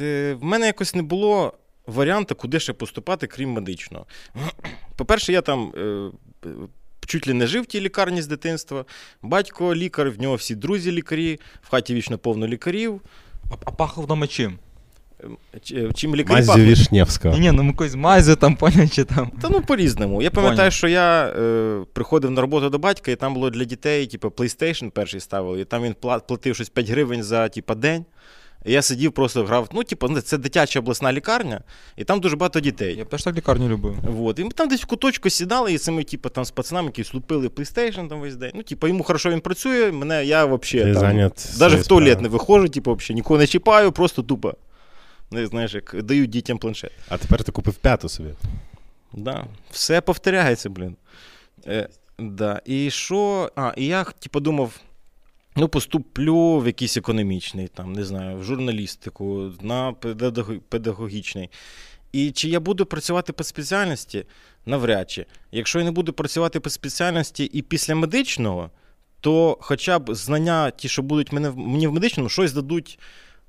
Е, в мене якось не було варіанту, куди ще поступати, крім медичного. По-перше, я там чуть ли не жив в тій лікарні з дитинства. Батько лікар, в нього всі друзі лікарі, в хаті вічно повно лікарів. А, а пахло вдома чим? Е, Чим лікарі пахнуть? Вішнєвського. Ні, ні, ну якось мазю там, поняв, чи там. Та ну по-різному. Я пам'ятаю, Поняв. що я е, приходив на роботу до батька, і там було для дітей, типу, PlayStation перший ставили, і там він пла- платив щось 5 гривень за типу, день. Я сидів, просто грав. Ну, типу, ну, це дитяча обласна лікарня, і там дуже багато дітей. Я б теж так лікарню любив. Вот. І ми там десь в куточку сідали, і цими, типу, там з пацанами, які слупили PlayStation там весь день. Ну, типу, йому хорошо він працює, мене я взагалі навіть в туалет не виходжу, типу, взагалі, нікого не чіпаю, просто тупо. Не знаєш, як дають дітям планшет. А тепер ти купив п'яту собі. Да, все повторяється, блін. Е, да. І що? А, і я типу, думав, ну, поступлю в якийсь економічний, там, не знаю, в журналістику, на педагогічний. І чи я буду працювати по спеціальності? Навряд чи. Якщо я не буду працювати по спеціальності і після медичного, то хоча б знання, ті, що будуть мені в медичному, щось дадуть.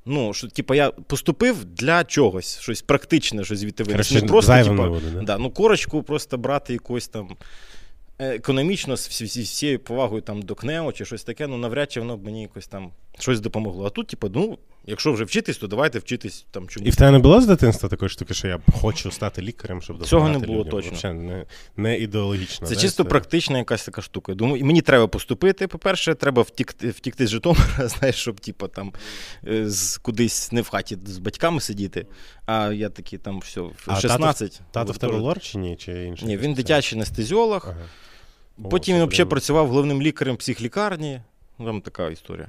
Ну, що, типу, я поступив для чогось, щось практичне, щось звідти винести. Не просто, типу, да? Да, ну корочку просто брати якось там економічно з всі- всі- всією повагою там до КНЕО чи щось таке, ну навряд чи воно б мені якось там щось допомогло. А тут, типу, ну, якщо вже вчитись, то давайте вчитись там чомусь. І в тебе не було з дитинства такої штуки, що я хочу стати лікарем, щоб Цього не було людям? точно. Вообще не, не ідеологічно. Це да, чисто історія? практична якась така штука. Думаю, і мені треба поступити. По-перше, треба втікти, втікти з Житомира, знаєш, щоб типу, там е, з, кудись не в хаті з батьками сидіти. А я такий там все, в А 16. Тато, тато в тебе лор чи ні? Чи інший? Ні, він дитячий анестезіолог. Ага. Потім він взагалі працював головним лікарем психлікарні. Ну, Там така історія.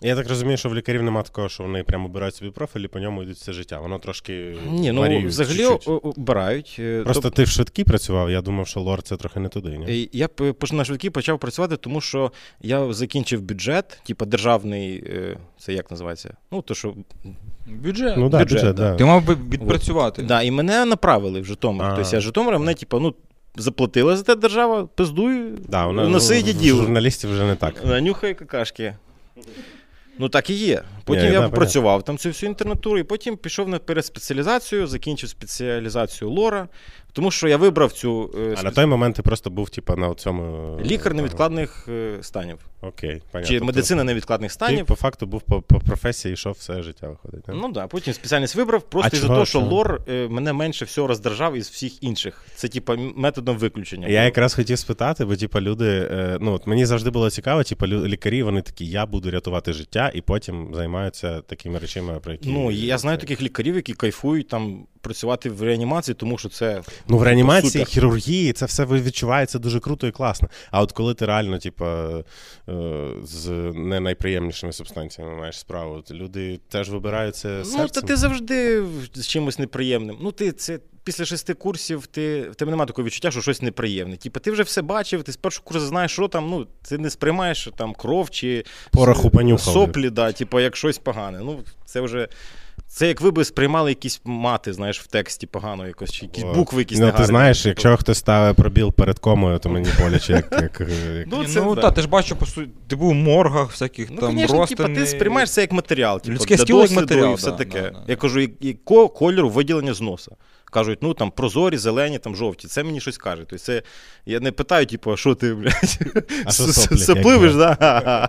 Я так розумію, що в лікарів нема такого, що вони прямо обирають собі профіль і по ньому йдуть все життя. Воно трошки Ні, ну варіює взагалі чуть-чуть. обирають. Е, Просто тоб- ти в швидкій працював, я думав, що лор це трохи не туди. Ні? Е, Я на швидкій почав працювати, тому що я закінчив бюджет, типу державний, е, це як називається? Ну, то що. Бюджет. Ну так, бюджет, бюджет, да. да. Ти мав би відпрацювати. Да, і мене направили в Житомир. Тобто я з Житомира, мене, типу, ну, заплатила за те держава, пиздуй, Да, вона, носи ну, дідів. Журналістів вже не так. Нюхай какашки. Ну так і є. Потім Ні, я да, попрацював там цю всю інтернатуру, і потім пішов на переспеціалізацію, закінчив спеціалізацію лора. Тому що я вибрав цю е, А на той момент ти просто був, типа, на цьому. лікар невідкладних е, станів. Окей, понятно. Чи Тобто медицина невідкладних Ти, станів. по факту, був по, по професії, йшов все життя виходить. да? Ну да, потім спеціальність вибрав, просто із-за того, що лор е, мене менше всього роздражав із всіх інших. Це типа методом виключення. Я якраз хотів спитати, бо типа люди, е, ну от мені завжди було цікаво, типа лю- лікарі, вони такі, я буду рятувати життя, і потім займаються такими речами, про які Ну, я знаю таких лікарів, які кайфують там працювати в реанімації, тому що це Ну, в реанімації, супер. хірургії, це все відчувається дуже круто і класно. А от коли ти реально, типа, е, з не найприємнішими субстанціями маєш справу, люди теж вибирають це Ну, та ти завжди з чимось неприємним. Ну, ти це. Після шести курсів ти, в тебе немає такого відчуття, що щось неприємне. Типу, ти вже все бачив, ти з першого курсу знаєш, що там, ну, ти не сприймаєш там кров чи Пороху соплі, да, типу, як щось погане. Ну, це вже. Це як ви би сприймали якісь мати, знаєш, в тексті погано якось, чи якісь букви якісь Ну, ти знаєш, Типу, якщо хтось ставить пробіл перед комою, то мені боляче, як. як, як... Ну, це ну да. та, ти ж бачив, по суті, ти був у моргах, всяких Ну, там звісно, типу, ти сприймаєш це як матеріал. Типу, Людське тіло як матеріал, і все да, таке. да, да. Я кажу, якого кольору виділення з носа? Кажуть, ну там прозорі, зелені, там жовті. Це мені щось каже. Тобто це я не питаю, типу, а що ти, блядь, А сопливиш, да?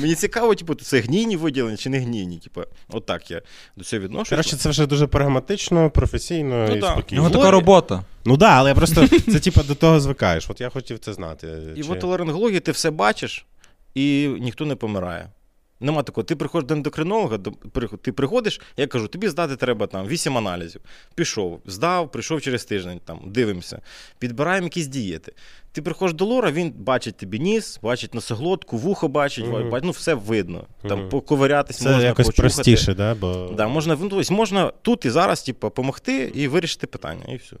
Мені цікаво, типу, це гнійні виділення чи не гнійні. Типу, отак я до цього відношусь. Коротше, це вже дуже прагматично, професійно Ну, і да. спокійно. Його така робота. Ну так, да, але я просто це типа до того звикаєш. От я хотів це знати. І Чи- в отоларингології ти все бачиш, і ніхто не помирає. Нема такого. Ти приходиш до ендокринолога, ти приходиш, я кажу, тобі здати треба там 8 аналізів. Пішов, здав, прийшов через тиждень, там, дивимося, підбираємо якісь дієти. Ти приходиш до лора, він бачить тобі ніс, бачить носоглотку, вухо бачить, Мгм. бачить, ну все видно. Там Мгм. поковирятись Це можна, якось почухати. простіше, да? бо Да, можна, ну, тобто можна тут і зараз типу, допомогти і вирішити питання, і все.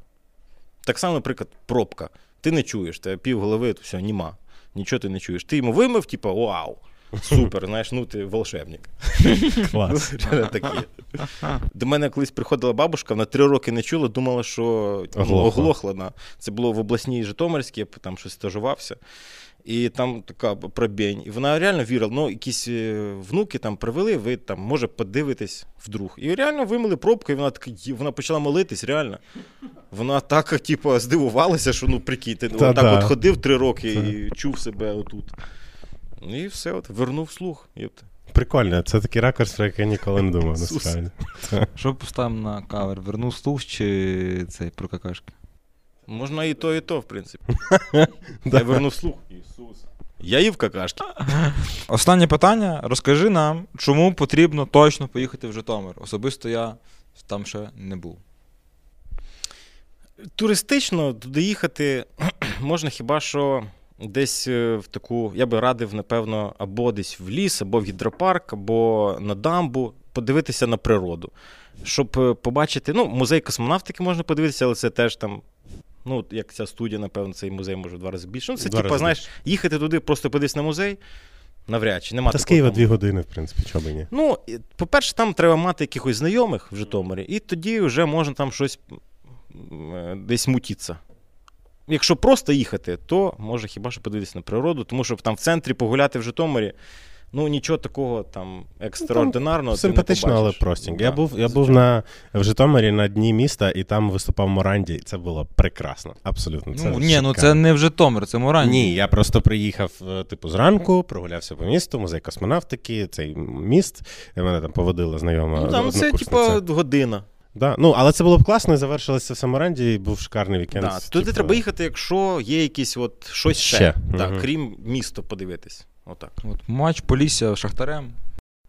Так само, наприклад, пробка. Ти не чуєш, тебе пів голови, то все, німа. Нічого ти не чуєш. Ти йому вимив, типу, вау, супер, знаєш, ну ти волшебник. клас. Ну, такі. До мене колись приходила бабушка, вона три роки не чула, думала, що оглохла. Це було в обласній Житомирській, я там щось стажувався. І там така пробень. І вона реально вірила, ну, якісь е, внуки там привели, ви там, може, подивитесь вдруг. І реально вимили пробку, і вона така, вона почала молитись, реально. Вона так, типу, здивувалася, що ну прикинь, ти так от ходив три роки і чув себе отут. І все, от, вернув слух. Єпте. Прикольно, це такий ракурс, про який я ніколи не думав, насправді. Що поставимо на кавер? Вернув слух чи цей про какашки? Можна і то, і то, в принципі. Я вернув слух. Ісус. Я їв какашки. Останнє питання. Розкажи нам, чому потрібно точно поїхати в Житомир. Особисто я там ще не був. Туристично туди їхати можна хіба що десь е, в таку, я би радив, напевно, або десь в ліс, або в гідропарк, або на дамбу, подивитися на природу. Щоб е, побачити, ну, музей космонавтики можна подивитися, але це теж там. Ну, як ця студія, напевно, цей музей може в два рази більше. Ну, це, рази знаєш, їхати туди, просто подивитися на музей, навряд чи нема Та з Києва дві години, в принципі, чого би ні. Ну, по-перше, там треба мати якихось знайомих в Житомирі, і тоді вже можна там щось е, десь мутитися. Якщо просто їхати, то може хіба що подивитися на природу, тому що там в центрі погуляти в Житомирі, ну нічого такого там екстраординарного. ти не Симпатично, але побачиш. простенько. Да, Я був, я був на, в Житомирі на дні міста, і там виступав Моранді, і це було прекрасно. Абсолютно. Це ну, ні, ну це не в Житомир, це Муранді. Ні, я просто приїхав, е, типу, зранку, прогулявся по місту, музей космонавтики, цей міст. і Мене там поводила знайома. Ну, там це, типа, година. Да. Ну, але це було б класно, і завершилося в Самаранді, і був шикарний вікенд. Да. Туди типу, треба їхати, якщо є якісь от щось ще, Ще. Да, угу. крім міста подивитись. Отак. От матч Полісся Шахтарем.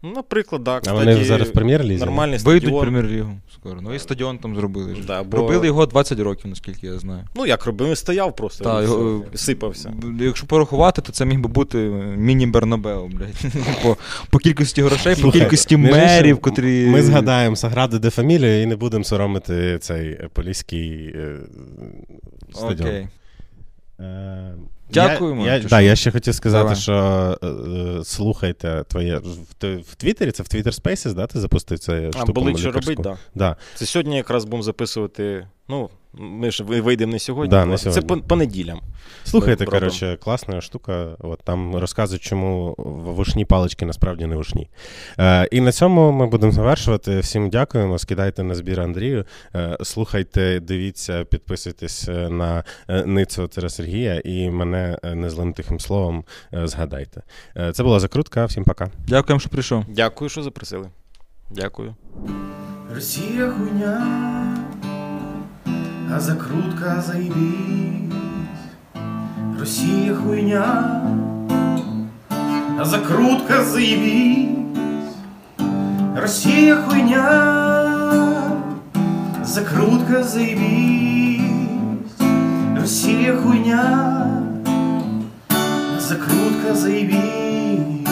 Ну, наприклад, так. А вони зараз в прем'єр-лізі? Нормальний Вийдуть стадіон. прем'єр-лігу скоро. Ну і стадіон там зробили. Да, бо- Робили його 20 років, наскільки я знаю. Ну, як робив, він стояв просто, Та, його- сипався. Якщо порахувати, то це міг би бути міні-Бернабеу, блядь. по, по кількості грошей, по кількості мерів, котрі. Ми згадаємо Саграду де Фамілію і не будемо соромити цей е, поліський е, стадіон. Окей. Е, Дякуємо, Я, я, да, я ще хотів сказати, Давай. що е, слухайте твоє. В, ти- в Твіттері, це в Twitter Spaces, да, ти запустив це А були що робити, так. Да. Це сьогодні якраз будемо записувати. Ну, Ми ж вийдемо не сьогодні. Да, не сьогодні. Це по, по неділям. Слухайте, коротше, класна штука. От там розказують, чому вушні палички насправді не вушні. Е, і на цьому ми будемо завершувати. Всім дякуємо. Скидайте на збір Андрію. Е, слухайте, дивіться, підписуйтесь е, на е, Ницю Тера Сергія і мене е, незлим тихим словом згадайте. Е, це була закрутка. Всім пока. Дякуємо, що прийшов. Дякую, що запросили. Дякую. Россия хуйня, а закрутка заебись. Россия хуйня, а закрутка заебись. Россия хуйня, закрутка заебись. Россия хуйня, закрутка заебись.